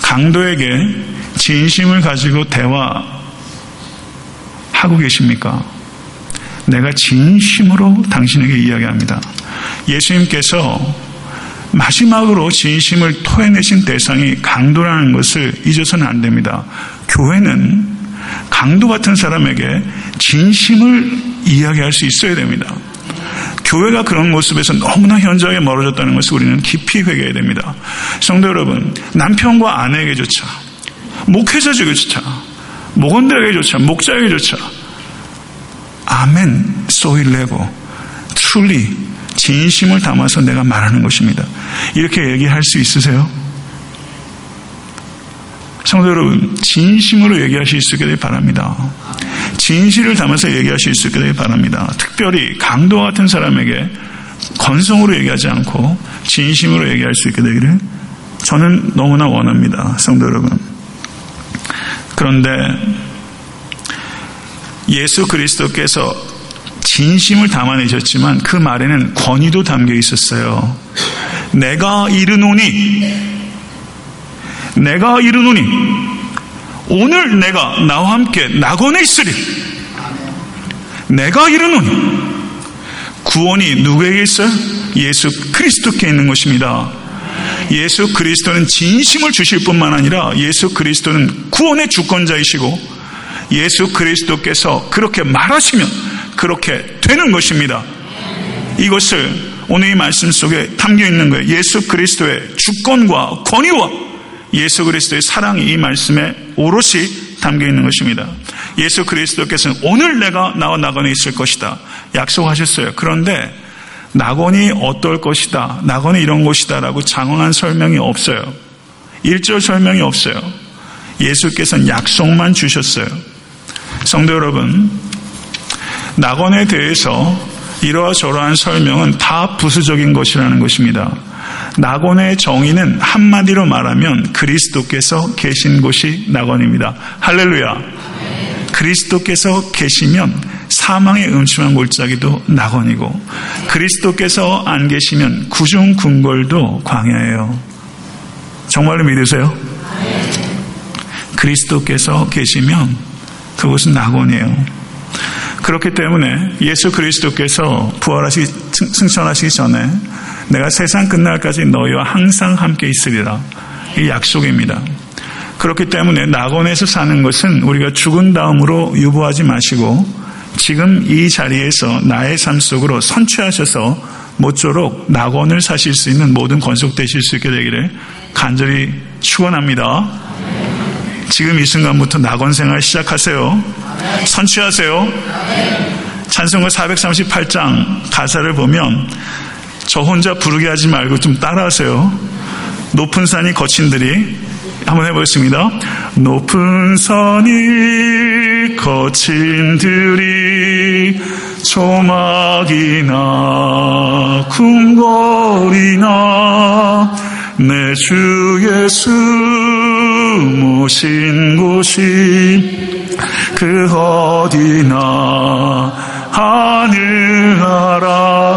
강도에게 진심을 가지고 대화하고 계십니까? 내가 진심으로 당신에게 이야기합니다. 예수님께서 마지막으로 진심을 토해내신 대상이 강도라는 것을 잊어서는 안 됩니다. 교회는 강도 같은 사람에게 진심을 이야기할 수 있어야 됩니다. 교회가 그런 모습에서 너무나 현저하게 멀어졌다는 것을 우리는 깊이 회개해야 됩니다. 성도 여러분, 남편과 아내에게조차, 목회자에게조차, 목원들에게조차, 목자에게조차, 아멘, 소일레고, truly, 진심을 담아서 내가 말하는 것입니다. 이렇게 얘기할 수 있으세요? 성도 여러분, 진심으로 얘기하실 수 되기 바랍니다. 진실을 담아서 얘기하실 수 되기 바랍니다. 특별히 강도 같은 사람에게 건성으로 얘기하지 않고 진심으로 얘기할 수 있게 되기를 저는 너무나 원합니다. 성도 여러분. 그런데 예수 그리스도께서 진심을 담아내셨지만 그 말에는 권위도 담겨 있었어요. 내가 이르노니 내가 이르노니 오늘 내가 나와 함께 낙원에 있으리. 내가 이르노니 구원이 누구에게 있어요? 예수 그리스도께 있는 것입니다. 예수 그리스도는 진심을 주실 뿐만 아니라 예수 그리스도는 구원의 주권자이시고 예수 그리스도께서 그렇게 말하시면 그렇게 되는 것입니다. 이것을 오늘 이 말씀 속에 담겨 있는 거예요. 예수 그리스도의 주권과 권위와 예수 그리스도의 사랑이 이 말씀에 오롯이 담겨 있는 것입니다. 예수 그리스도께서는 오늘 내가 나와 낙원에 있을 것이다. 약속하셨어요. 그런데 낙원이 어떨 것이다. 낙원이 이런 곳이다. 라고 장황한 설명이 없어요. 일절 설명이 없어요. 예수께서는 약속만 주셨어요. 성도 여러분, 낙원에 대해서 이러저러한 설명은 다 부수적인 것이라는 것입니다. 낙원의 정의는 한마디로 말하면 그리스도께서 계신 곳이 낙원입니다. 할렐루야. 그리스도께서 계시면 사망의 음침한 골짜기도 낙원이고 그리스도께서 안 계시면 구중 궁궐도 광야예요. 정말로 믿으세요? 그리스도께서 계시면 그곳은 낙원이에요. 그렇기 때문에 예수 그리스도께서 부활하시 승천하시기 전에 내가 세상 끝날까지 너희와 항상 함께 있으리라. 이 약속입니다. 그렇기 때문에 낙원에서 사는 것은 우리가 죽은 다음으로 유보하지 마시고 지금 이 자리에서 나의 삶 속으로 선취하셔서 모쪼록 낙원을 사실 수 있는 모든 건속되실 수 있게 되기를 간절히 축원합니다. 지금 이 순간부터 낙원 생활 시작하세요. 선취하세요. 찬송가 438장 가사를 보면 저 혼자 부르게 하지 말고 좀 따라하세요. 높은 산이 거친들이 한번 해보겠습니다. 높은 산이 거친들이 조막이나 궁궐이나 내 주 예수 모신 곳이 그 어디나 하늘나라.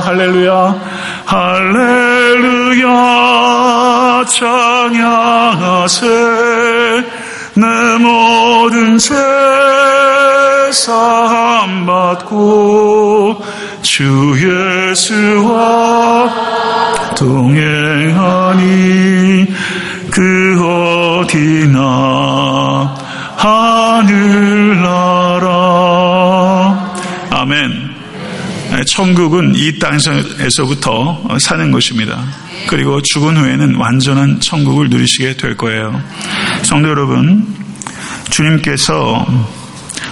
할렐루야. 할렐루야. 찬양하세. 내 모든 죄 사함 받고 주 예수와 동행하니 그 어디나 하늘나라 아멘 천국은 이 땅에서부터 사는 것입니다. 그리고 죽은 후에는 완전한 천국을 누리시게 될 거예요. 성도 여러분, 주님께서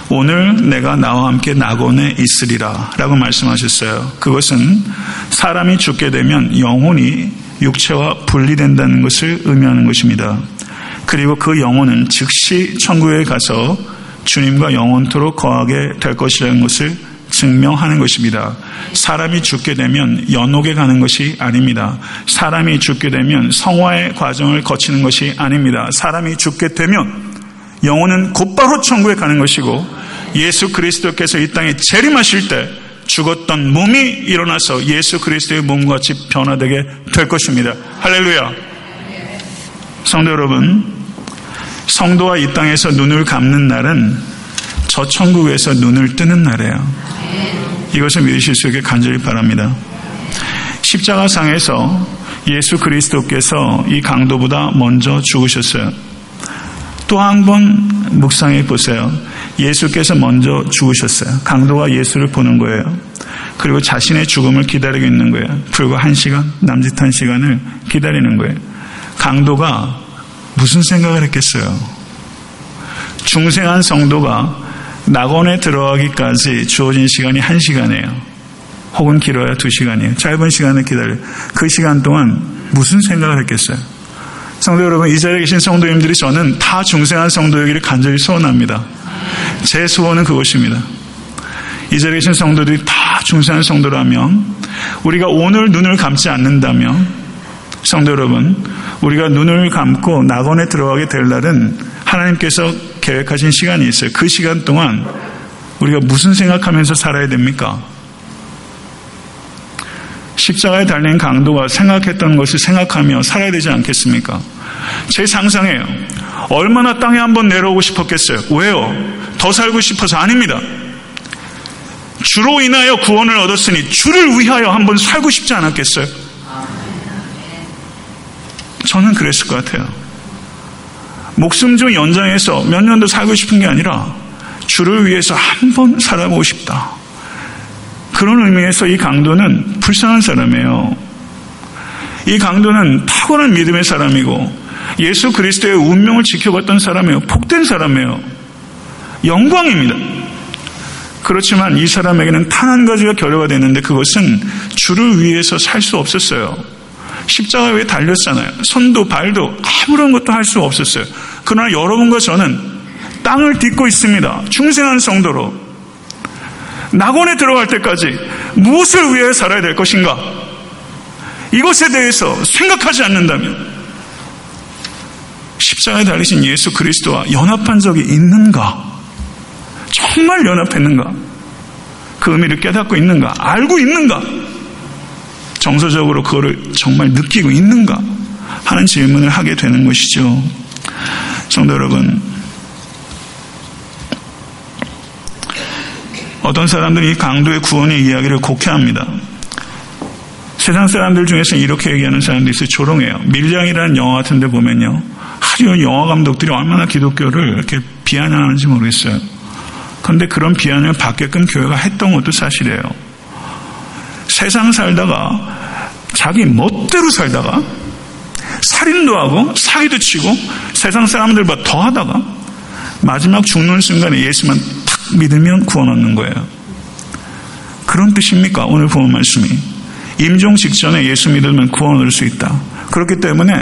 오늘 내가 나와 함께 낙원에 있으리라 라고 말씀하셨어요. 그것은 사람이 죽게 되면 영혼이 육체와 분리된다는 것을 의미하는 것입니다. 그리고 그 영혼은 즉시 천국에 가서 주님과 영원토록 거하게 될 것이라는 것을 증명하는 것입니다. 사람이 죽게 되면 연옥에 가는 것이 아닙니다. 사람이 죽게 되면 성화의 과정을 거치는 것이 아닙니다. 사람이 죽게 되면 영혼은 곧바로 천국에 가는 것이고 예수 그리스도께서 이 땅에 재림하실 때 죽었던 몸이 일어나서 예수 그리스도의 몸과 같이 변화되게 될 것입니다. 할렐루야. 성도 여러분, 성도와 이 땅에서 눈을 감는 날은 저 천국에서 눈을 뜨는 날이에요. 이것을 믿으실 수 있게 간절히 바랍니다. 십자가상에서 예수 그리스도께서 이 강도보다 먼저 죽으셨어요. 또 한 번 묵상해 보세요. 예수께서 먼저 죽으셨어요. 강도가 예수를 보는 거예요. 그리고 자신의 죽음을 기다리고 있는 거예요. 불과 한 시간, 남짓한 시간을 기다리는 거예요. 강도가 무슨 생각을 했겠어요? 중생한 성도가 낙원에 들어가기까지 주어진 시간이 한 시간이에요. 혹은 길어야 두 시간이에요. 짧은 시간을 기다려. 그 시간 동안 무슨 생각을 했겠어요? 성도 여러분, 이 자리에 계신 성도님들이 저는 다 중생한 성도이기를 간절히 소원합니다. 제 소원은 그것입니다. 이 자리에 계신 성도들이 다 중생한 성도라면 우리가 오늘 눈을 감지 않는다면 성도 여러분, 우리가 눈을 감고 낙원에 들어가게 될 날은 하나님께서 계획하신 시간이 있어요. 그 시간 동안 우리가 무슨 생각하면서 살아야 됩니까? 십자가에 달린 강도가 생각했던 것을 생각하며 살아야 되지 않겠습니까? 제 상상에요. 얼마나 땅에 한번 내려오고 싶었겠어요. 왜요? 더 살고 싶어서 아닙니다. 주로 인하여 구원을 얻었으니 주를 위하여 한번 살고 싶지 않았겠어요? 저는 그랬을 것 같아요. 목숨 중 연장해서 몇 년도 살고 싶은 게 아니라 주를 위해서 한 번 살아보고 싶다. 그런 의미에서 이 강도는 불쌍한 사람이에요. 이 강도는 탁월한 믿음의 사람이고 예수 그리스도의 운명을 지켜봤던 사람이에요. 복된 사람이에요. 영광입니다. 그렇지만 이 사람에게는 단 한 가지가 결여가 됐는데 그것은 주를 위해서 살 수 없었어요. 십자가 위에 달렸잖아요. 손도 발도 아무런 것도 할 수 없었어요. 그러나 여러분과 저는 땅을 딛고 있습니다. 중생한 성도로. 낙원에 들어갈 때까지 무엇을 위해 살아야 될 것인가? 이것에 대해서 생각하지 않는다면 십자가에 달리신 예수 그리스도와 연합한 적이 있는가? 정말 연합했는가? 그 의미를 깨닫고 있는가? 알고 있는가? 정서적으로 그거를 정말 느끼고 있는가 하는 질문을 하게 되는 것이죠. 성도 여러분, 어떤 사람들이 강도의 구원의 이야기를 곡해합니다. 세상 사람들 중에서 이렇게 얘기하는 사람들이 있어요. 조롱해요. 밀장이라는 영화 같은 데 보면요. 아주 영화 감독들이 얼마나 기독교를 이렇게 비아냥하는지 모르겠어요. 그런데 그런 비난을 받게끔 교회가 했던 것도 사실이에요. 세상 살다가 자기 멋대로 살다가 살인도 하고 사기도 치고 세상 사람들보다 더 하다가 마지막 죽는 순간에 예수만 탁 믿으면 구원 얻는 거예요. 그런 뜻입니까? 오늘 본 말씀이. 임종 직전에 예수 믿으면 구원 얻을 수 있다. 그렇기 때문에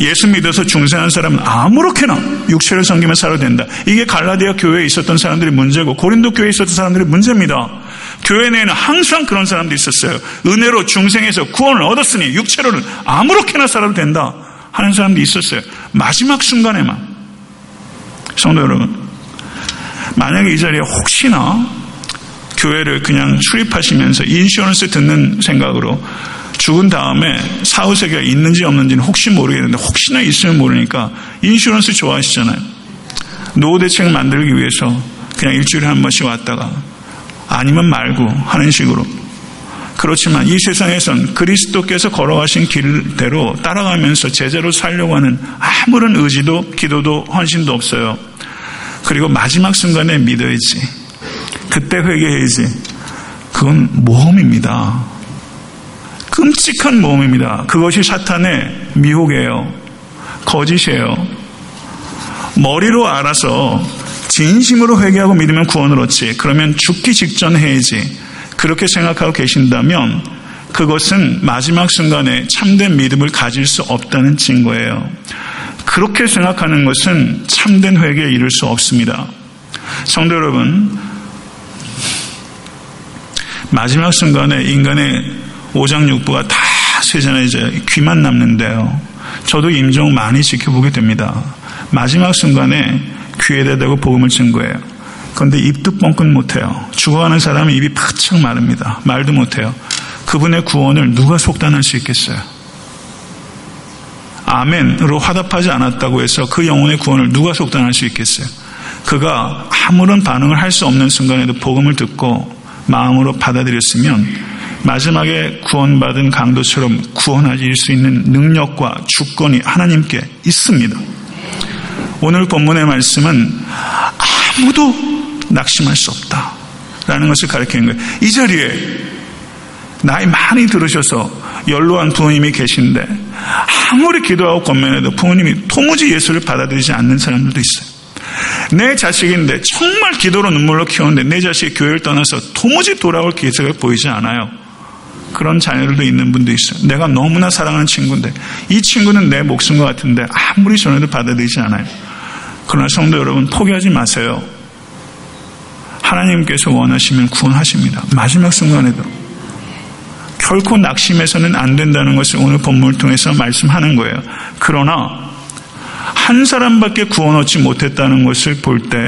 예수 믿어서 중생한 사람은 아무렇게나 육체를 섬기며 살아야 된다. 이게 갈라디아 교회에 있었던 사람들이 문제고 고린도 교회에 있었던 사람들이 문제입니다. 교회 내에는 항상 그런 사람도 있었어요. 은혜로 중생에서 구원을 얻었으니 육체로는 아무렇게나 살아도 된다 하는 사람도 있었어요. 마지막 순간에만. 성도 여러분, 만약에 이 자리에 혹시나 교회를 그냥 출입하시면서 인슈런스 듣는 생각으로 죽은 다음에 사후세계가 있는지 없는지는 혹시 모르겠는데 혹시나 있으면 모르니까 인슈런스 좋아하시잖아요. 노후 대책을 만들기 위해서 그냥 일주일에 한 번씩 왔다가 아니면 말고 하는 식으로 그렇지만 이 세상에선 그리스도께서 걸어가신 길대로 따라가면서 제자로 살려고 하는 아무런 의지도 기도도 헌신도 없어요. 그리고 마지막 순간에 믿어야지. 그때 회개해야지. 그건 모험입니다. 끔찍한 모험입니다. 그것이 사탄의 미혹이에요. 거짓이에요. 머리로 알아서 진심으로 회개하고 믿으면 구원을 얻지. 그러면 죽기 직전 해야지. 그렇게 생각하고 계신다면 그것은 마지막 순간에 참된 믿음을 가질 수 없다는 증거예요. 그렇게 생각하는 것은 참된 회개에 이를 수 없습니다. 성도 여러분, 마지막 순간에 인간의 오장육부가 다. 이제 귀만 남는데요. 저도 임종 많이 지켜보게 됩니다. 마지막 순간에 귀에다 대고 복음을 증거해요. 그런데 입도 뻥끗 못해요. 죽어가는 사람은 입이 바짝 마릅니다. 말도 못해요. 그분의 구원을 누가 속단할 수 있겠어요? 아멘으로 화답하지 않았다고 해서 그 영혼의 구원을 누가 속단할 수 있겠어요? 그가 아무런 반응을 할 수 없는 순간에도 복음을 듣고 마음으로 받아들였으면 마지막에 구원받은 강도처럼 구원하실 수 있는 능력과 주권이 하나님께 있습니다. 오늘 본문의 말씀은 아무도 낙심할 수 없다. 라는 것을 가르치는 거예요. 이 자리에 나이 많이 들으셔서 연로한 부모님이 계신데 아무리 기도하고 권면해도 부모님이 도무지 예수를 받아들이지 않는 사람들도 있어요. 내 자식인데 정말 기도로 눈물로 키우는데 내 자식이 교회를 떠나서 도무지 돌아올 기색을 보이지 않아요. 그런 자녀들도 있는 분도 있어요. 내가 너무나 사랑하는 친구인데 이 친구는 내 목숨과 같은데 아무리 전해도 받아들이지 않아요. 그러나 성도 여러분 포기하지 마세요. 하나님께서 원하시면 구원하십니다. 마지막 순간에도 결코 낙심해서는 안 된다는 것을 오늘 본문을 통해서 말씀하는 거예요. 그러나 한 사람밖에 구원 얻지 못했다는 것을 볼 때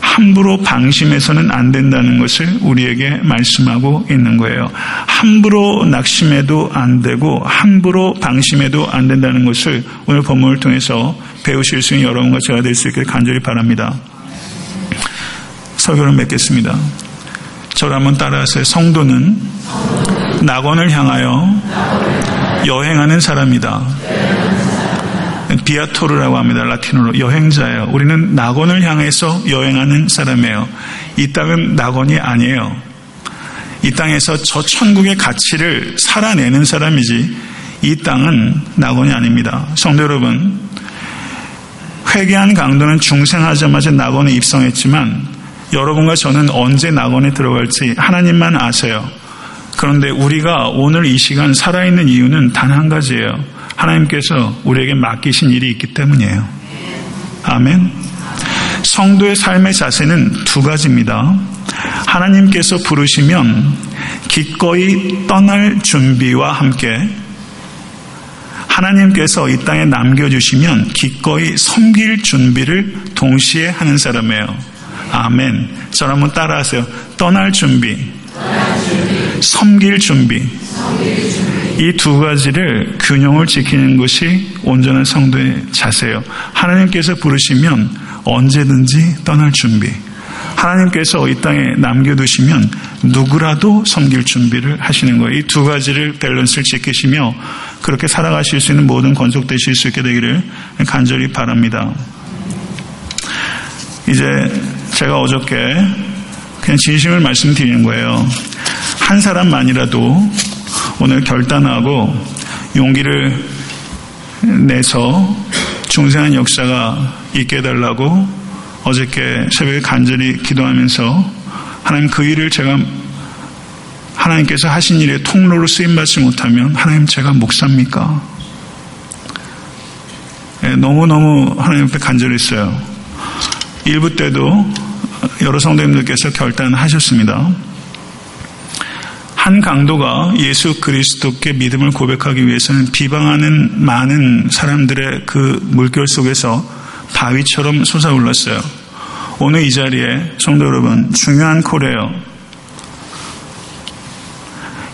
함부로 방심해서는 안 된다는 것을 우리에게 말씀하고 있는 거예요. 함부로 낙심해도 안 되고 함부로 방심해도 안 된다는 것을 오늘 본문을 통해서 배우실 수 있는 여러분과 제가 될 수 있길 간절히 바랍니다. 설교를 맺겠습니다. 저를 한번 따라하세요. 성도는 낙원을 향하여 여행하는 사람이다. 비아토르라고 합니다. 라틴어로 여행자예요. 우리는 낙원을 향해서 여행하는 사람이에요. 이 땅은 낙원이 아니에요. 이 땅에서 저 천국의 가치를 살아내는 사람이지 이 땅은 낙원이 아닙니다. 성도 여러분, 회개한 강도는 중생하자마자 낙원에 입성했지만 여러분과 저는 언제 낙원에 들어갈지 하나님만 아세요. 그런데 우리가 오늘 이 시간 살아있는 이유는 단 한 가지예요. 하나님께서 우리에게 맡기신 일이 있기 때문이에요. 아멘. 성도의 삶의 자세는 두 가지입니다. 하나님께서 부르시면 기꺼이 떠날 준비와 함께 하나님께서 이 땅에 남겨주시면 기꺼이 섬길 준비를 동시에 하는 사람이에요. 아멘. 저를 한번 따라하세요. 떠날 준비. 섬길 준비. 이 두 가지를 균형을 지키는 것이 온전한 성도의 자세예요. 하나님께서 부르시면 언제든지 떠날 준비. 하나님께서 이 땅에 남겨두시면 누구라도 섬길 준비를 하시는 거예요. 이 두 가지를 밸런스를 지키시며 그렇게 살아가실 수 있는 모든 건속되실 수 있게 되기를 간절히 바랍니다. 이제 제가 어저께 그냥 진심을 말씀드리는 거예요. 한 사람만이라도 오늘 결단하고 용기를 내서 중생한 역사가 있게 해달라고 어저께 새벽에 간절히 기도하면서 하나님 그 일을 제가 하나님께서 하신 일에 통로로 쓰임받지 못하면 하나님 제가 목사입니까? 예, 너무너무 하나님 앞에 간절했어요. 일부 때도 여러 성도님들께서 결단하셨습니다. 한 강도가 예수 그리스도께 믿음을 고백하기 위해서는 비방하는 많은 사람들의 그 물결 속에서 바위처럼 솟아올랐어요. 오늘 이 자리에 성도 여러분 중요한 콜이에요.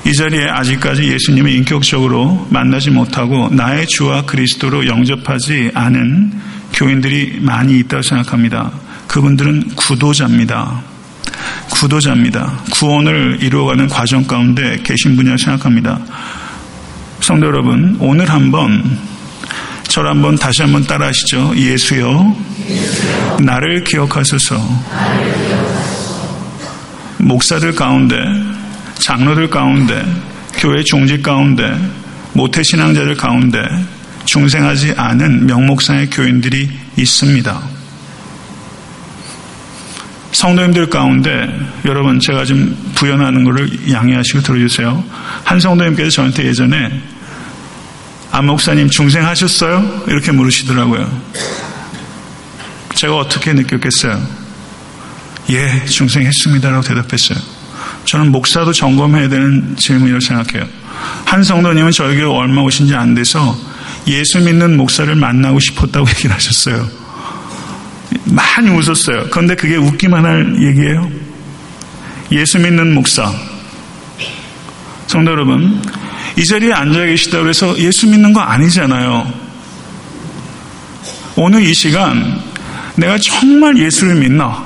이 자리에 아직까지 예수님을 인격적으로 만나지 못하고 나의 주와 그리스도로 영접하지 않은 교인들이 많이 있다고 생각합니다. 그분들은 구도자입니다. 구도자입니다. 구원을 이루어가는 과정 가운데 계신 분이라고 생각합니다. 성도 여러분, 오늘 한번 저를 한번 다시 한번 따라 하시죠. 예수여, 나를 기억하소서. 목사들 가운데, 장로들 가운데, 교회 종직 가운데, 모태 신앙자들 가운데 중생하지 않은 명목상의 교인들이 있습니다. 성도님들 가운데 여러분 제가 좀 부연하는 것을 양해하시고 들어주세요. 한 성도님께서 저한테 예전에 안 목사님 중생하셨어요? 이렇게 물으시더라고요. 제가 어떻게 느꼈겠어요? 예, 중생했습니다라고 대답했어요. 저는 목사도 점검해야 되는 질문이라고 생각해요. 한 성도님은 저에게 얼마 오신지 안 돼서 예수 믿는 목사를 만나고 싶었다고 얘기를 하셨어요. 많이 웃었어요. 그런데 그게 웃기만 할 얘기예요. 예수 믿는 목사. 성도 여러분, 이 자리에 앉아 계시다고 해서 예수 믿는 거 아니잖아요. 오늘 이 시간 내가 정말 예수를 믿나?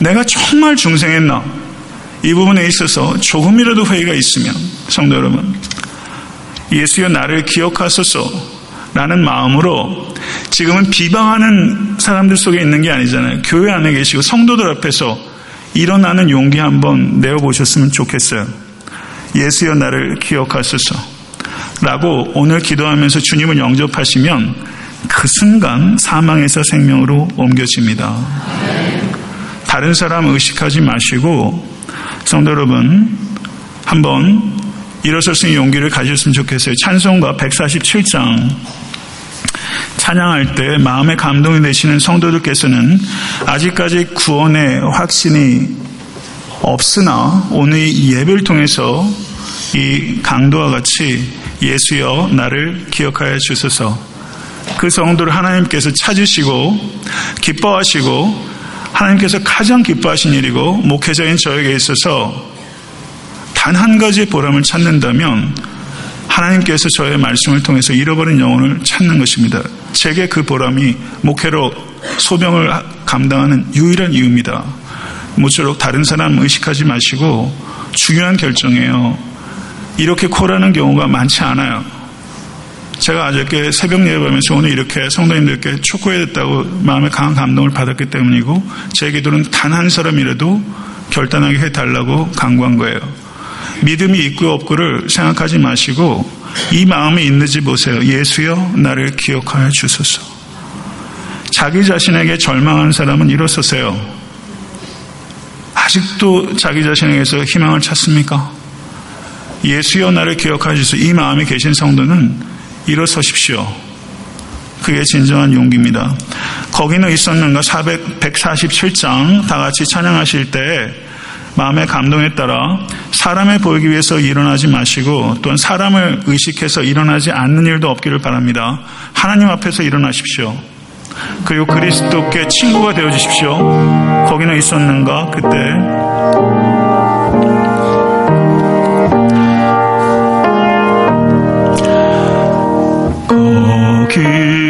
내가 정말 중생했나? 이 부분에 있어서 조금이라도 회의가 있으면 성도 여러분 예수여 나를 기억하소서 라는 마음으로 지금은 비방하는 사람들 속에 있는 게 아니잖아요. 교회 안에 계시고 성도들 앞에서 일어나는 용기 한번 내어보셨으면 좋겠어요. 예수여 나를 기억하소서. 라고 오늘 기도하면서 주님을 영접하시면 그 순간 사망에서 생명으로 옮겨집니다. 다른 사람 의식하지 마시고 성도 여러분 한번 일어설 수 있는 용기를 가졌으면 좋겠어요. 찬송가 147장 찬양할 때 마음의 감동이 되시는 성도들께서는 아직까지 구원의 확신이 없으나 오늘 이 예배를 통해서 이 강도와 같이 예수여 나를 기억하여 주소서 그 성도를 하나님께서 찾으시고 기뻐하시고 하나님께서 가장 기뻐하신 일이고 목회자인 저에게 있어서 단 한 가지 보람을 찾는다면 하나님께서 저의 말씀을 통해서 잃어버린 영혼을 찾는 것입니다. 제게 그 보람이 목회로 소병을 감당하는 유일한 이유입니다. 모쪼록 다른 사람 의식하지 마시고 중요한 결정이에요. 이렇게 콜하는 경우가 많지 않아요. 제가 어저께 새벽 예배하면서 오늘 이렇게 성도님들께 축구해야 됐다고 마음에 강한 감동을 받았기 때문이고 제 기도는 단 한 사람이라도 결단하게 해달라고 강구한 거예요. 믿음이 있고 없고를 생각하지 마시고 이 마음이 있는지 보세요. 예수여 나를 기억하여 주소서. 자기 자신에게 절망한 사람은 일어서세요. 아직도 자기 자신에게서 희망을 찾습니까? 예수여 나를 기억하여 주소서. 이 마음이 계신 성도는 일어서십시오. 그게 진정한 용기입니다. 거기는 있었는가 400, 147장 다 같이 찬양하실 때 마음의 감동에 따라 사람을 보이기 위해서 일어나지 마시고 또한 사람을 의식해서 일어나지 않는 일도 없기를 바랍니다. 하나님 앞에서 일어나십시오. 그리고 그리스도께 친구가 되어 주십시오. 거기는 있었는가 그때 King.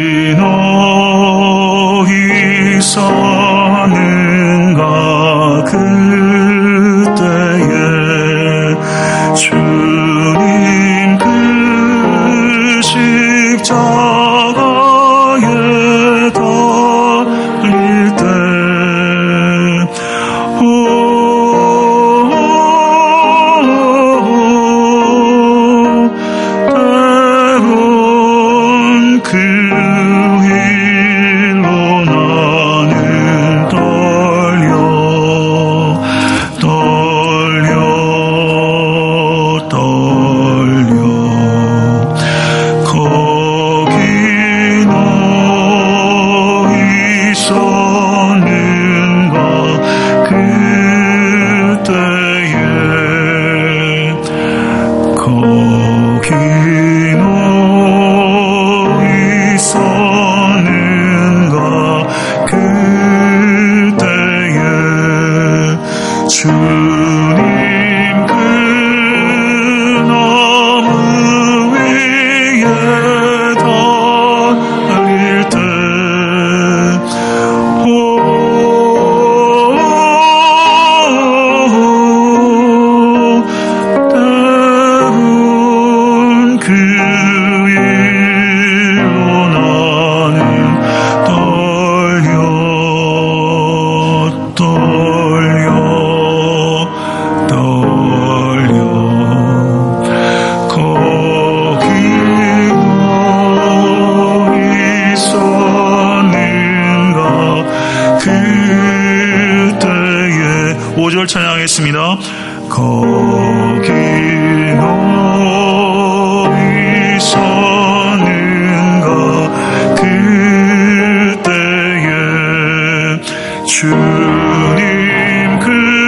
주님 그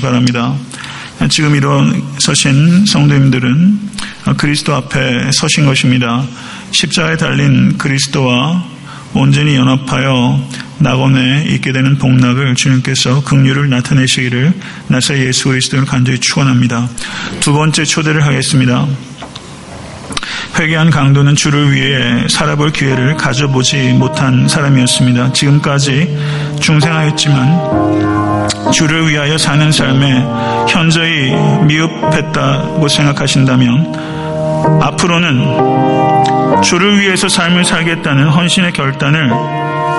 바랍니다 지금 일어서신 성도님들은 그리스도 앞에 서신 것입니다 십자가에 달린 그리스도와 온전히 연합하여 낙원에 있게 되는 복락을 주님께서 긍휼을 나타내시기를 나사 예수 그리스도를 간절히 축원합니다. 두 번째 초대를 하겠습니다. 회개한 강도는 주를 위해 살아볼 기회를 가져보지 못한 사람이었습니다. 지금까지 중생하였지만 주를 위하여 사는 삶에 현저히 미흡했다고 생각하신다면 앞으로는 주를 위해서 삶을 살겠다는 헌신의 결단을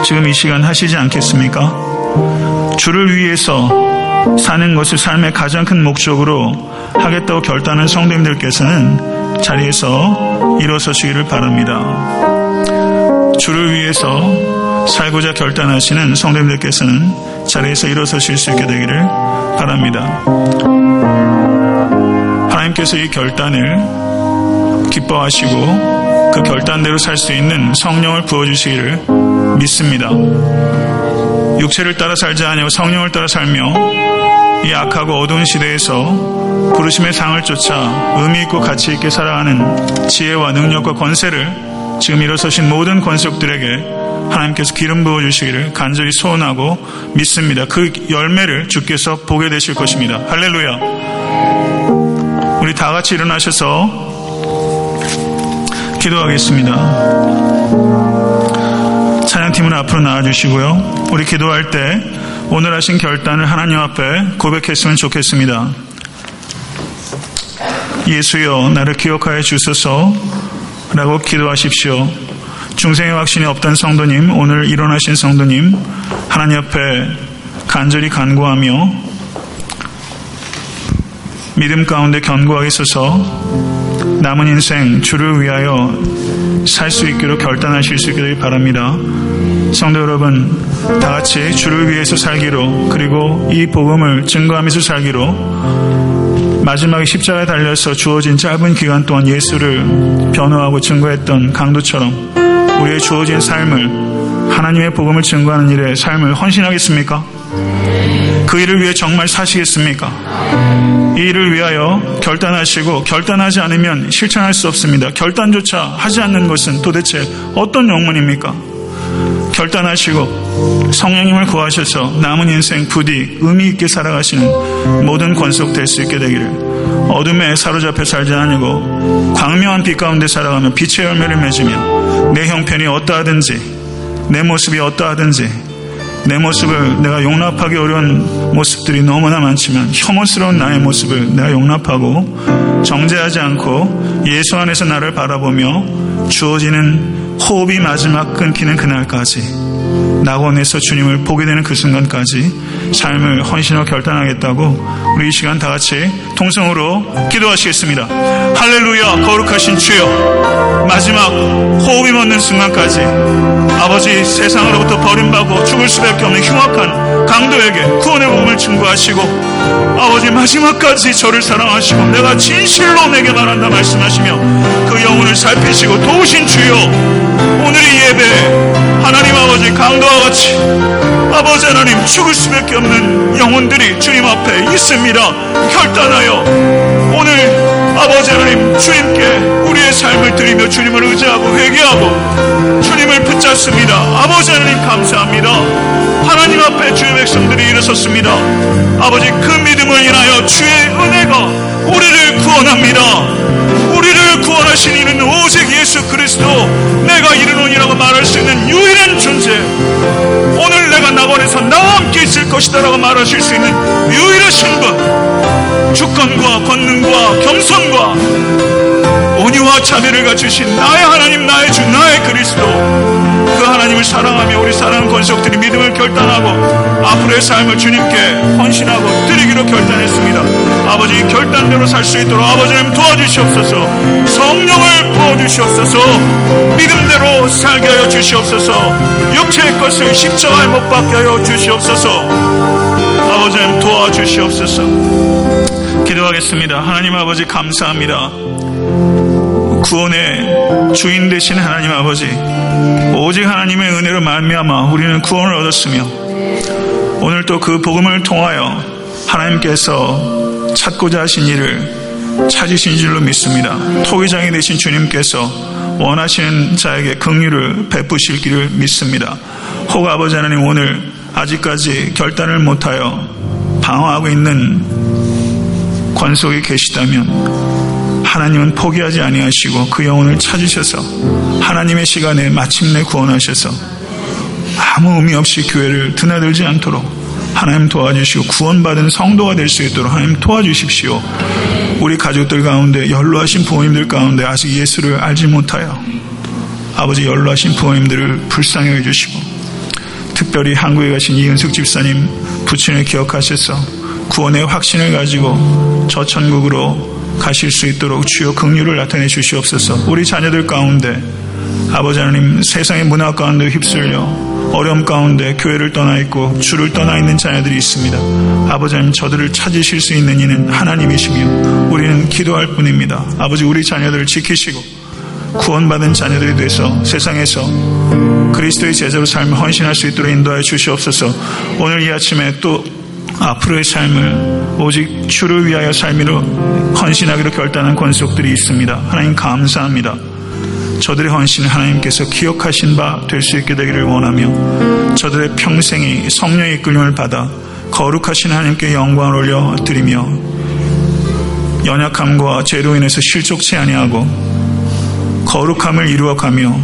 지금 이 시간 하시지 않겠습니까? 주를 위해서 사는 것을 삶의 가장 큰 목적으로 하겠다고 결단한 성도님들께서는 자리에서 일어서시기를 바랍니다. 주를 위해서 살고자 결단하시는 성도님들께서는 자리에서 일어서실 수 있게 되기를 바랍니다. 하나님께서 이 결단을 기뻐하시고 그 결단대로 살 수 있는 성령을 부어주시기를 믿습니다. 육체를 따라 살지 아니하고 성령을 따라 살며 이 악하고 어두운 시대에서 부르심의 상을 쫓아 의미 있고 가치 있게 살아가는 지혜와 능력과 권세를 지금 일어서신 모든 권속들에게 하나님께서 기름 부어 주시기를 간절히 소원하고 믿습니다. 그 열매를 주께서 보게 되실 것입니다. 할렐루야. 우리 다 같이 일어나셔서 기도하겠습니다. 찬양팀은 앞으로 나와주시고요. 우리 기도할 때 오늘 하신 결단을 하나님 앞에 고백했으면 좋겠습니다. 예수여 나를 기억하여 주소서 라고 기도하십시오. 중생의 확신이 없던 성도님, 오늘 일어나신 성도님, 하나님 앞에 간절히 간구하며 믿음 가운데 견고하게 서서 남은 인생 주를 위하여 살 수 있기로 결단하실 수 있기를 바랍니다. 성도 여러분, 다 같이 주를 위해서 살기로 그리고 이 복음을 증거하면서 살기로 마지막에 십자가에 달려서 주어진 짧은 기간 동안 예수를 변호하고 증거했던 강도처럼 우리의 주어진 삶을 하나님의 복음을 증거하는 일에 삶을 헌신하겠습니까? 그 일을 위해 정말 사시겠습니까? 이 일을 위하여 결단하시고 결단하지 않으면 실천할 수 없습니다. 결단조차 하지 않는 것은 도대체 어떤 영문입니까? 결단하시고 성령님을 구하셔서 남은 인생 부디 의미 있게 살아가시는 모든 권속 될 수 있게 되기를 어둠에 사로잡혀 살지 않으고 광명한 빛 가운데 살아가며 빛의 열매를 맺으며 내 형편이 어떠하든지 내 모습이 어떠하든지 내 모습을 내가 용납하기 어려운 모습들이 너무나 많지만 혐오스러운 나의 모습을 내가 용납하고 정죄하지 않고 예수 안에서 나를 바라보며 주어지는 호흡이 마지막 끊기는 그날까지 낙원에서 주님을 보게 되는 그 순간까지 삶을 헌신하고 결단하겠다고 우리 이 시간 다 같이 통성으로 기도하시겠습니다. 할렐루야 거룩하신 주여 마지막 호흡이 멎는 순간까지 아버지 세상으로부터 버림받고 죽을 수밖에 없는 흉악한 강도에게 구원의 복음을 증거하시고 아버지 마지막까지 저를 사랑하시고 내가 진실로 내게 말한다 말씀하시며 그 영혼을 살피시고 도우신 주여 오늘 이 예배 하나님 아버지 강도와 같이 아버지 하나님 죽을 수밖에 없는 영혼들이 주님 앞에 있습니다. 결단하여 오늘 아버지 하나님 주님께 우리의 삶을 드리며 주님을 의지하고 회개하고 주님을 붙잡습니다. 아버지 하나님 감사합니다. 하나님 앞에 주의 백성들이 일어섰습니다. 아버지 그 믿음을 인하여 주의 은혜가 우리를 구원합니다. 구원하신 이는 오직 예수 그리스도. 내가 이르노니라고 말할 수 있는 유일한 존재. 오늘 내가 낙원에서 나와 함께 있을 것이다 라고 말하실 수 있는 유일하신 분. 주권과 권능과 겸손과 온유와 자비를 갖추신 나의 하나님 나의 주 나의 그리스도. 그 하나님을 사랑하며 우리 사랑하는 권속들이 믿음을 결단하고 앞으로의 삶을 주님께 헌신하고 드리기로 결단했습니다. 아버지 결단대로 살 수 있도록 아버지님 도와주시옵소서 성령을 부어주시옵소서. 믿음대로 살게 하여 주시옵소서. 육체의 것을 십자가에 못 박게 하여 주시옵소서. 아버지님 도와주시옵소서. 기도하겠습니다. 하나님 아버지 감사합니다. 구원의 주인 되신 하나님 아버지 오직 하나님의 은혜로 말미암아 우리는 구원을 얻었으며 오늘 또 그 복음을 통하여 하나님께서 찾고자 하신 일을 찾으신 줄로 믿습니다. 토기장이 되신 주님께서 원하시는 자에게 긍휼을 베푸실 길을 믿습니다. 혹 아버지 하나님 오늘 아직까지 결단을 못하여 방황하고 있는 관속이 계시다면 하나님은 포기하지 아니하시고 그 영혼을 찾으셔서 하나님의 시간에 마침내 구원하셔서 아무 의미 없이 교회를 드나들지 않도록 하나님 도와주시고 구원받은 성도가 될 수 있도록 하나님 도와주십시오. 우리 가족들 가운데 연로하신 부모님들 가운데 아직 예수를 알지 못하여 아버지 연로하신 부모님들을 불쌍히 해주시고 특별히 한국에 가신 이은숙 집사님 부친을 기억하셔서 구원의 확신을 가지고 저 천국으로 가실 수 있도록 주여 긍휼을 나타내 주시옵소서. 우리 자녀들 가운데 아버지 하나님 세상의 문화 가운데 휩쓸려 어려움 가운데 교회를 떠나 있고 주를 떠나 있는 자녀들이 있습니다. 아버지 하나님 저들을 찾으실 수 있는 이는 하나님이시며 우리는 기도할 뿐입니다. 아버지 우리 자녀들을 지키시고 구원받은 자녀들이 돼서 세상에서 그리스도의 제자로 삶을 헌신할 수 있도록 인도하여 주시옵소서. 오늘 이 아침에 또 앞으로의 삶을 오직 주를 위하여 삶으로 헌신하기로 결단한 권속들이 있습니다. 하나님 감사합니다. 저들의 헌신을 하나님께서 기억하신 바 될 수 있게 되기를 원하며 저들의 평생이 성령의 이끌림을 받아 거룩하신 하나님께 영광을 올려 드리며 연약함과 죄로 인해서 실족치 아니하고 거룩함을 이루어가며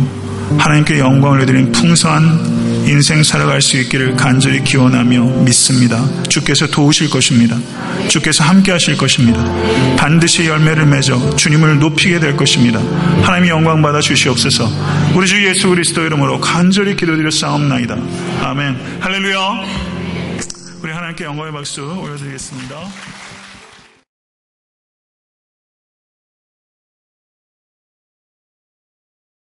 하나님께 영광을 드리는 풍성한 인생 살아갈 수 있기를 간절히 기원하며 믿습니다. 주께서 도우실 것입니다. 주께서 함께 하실 것입니다. 반드시 열매를 맺어 주님을 높이게 될 것입니다. 하나님의 영광 받아 주시옵소서. 우리 주 예수 그리스도 이름으로 간절히 기도드려 싸움나이다. 아멘. 할렐루야. 우리 하나님께 영광의 박수 올려드리겠습니다.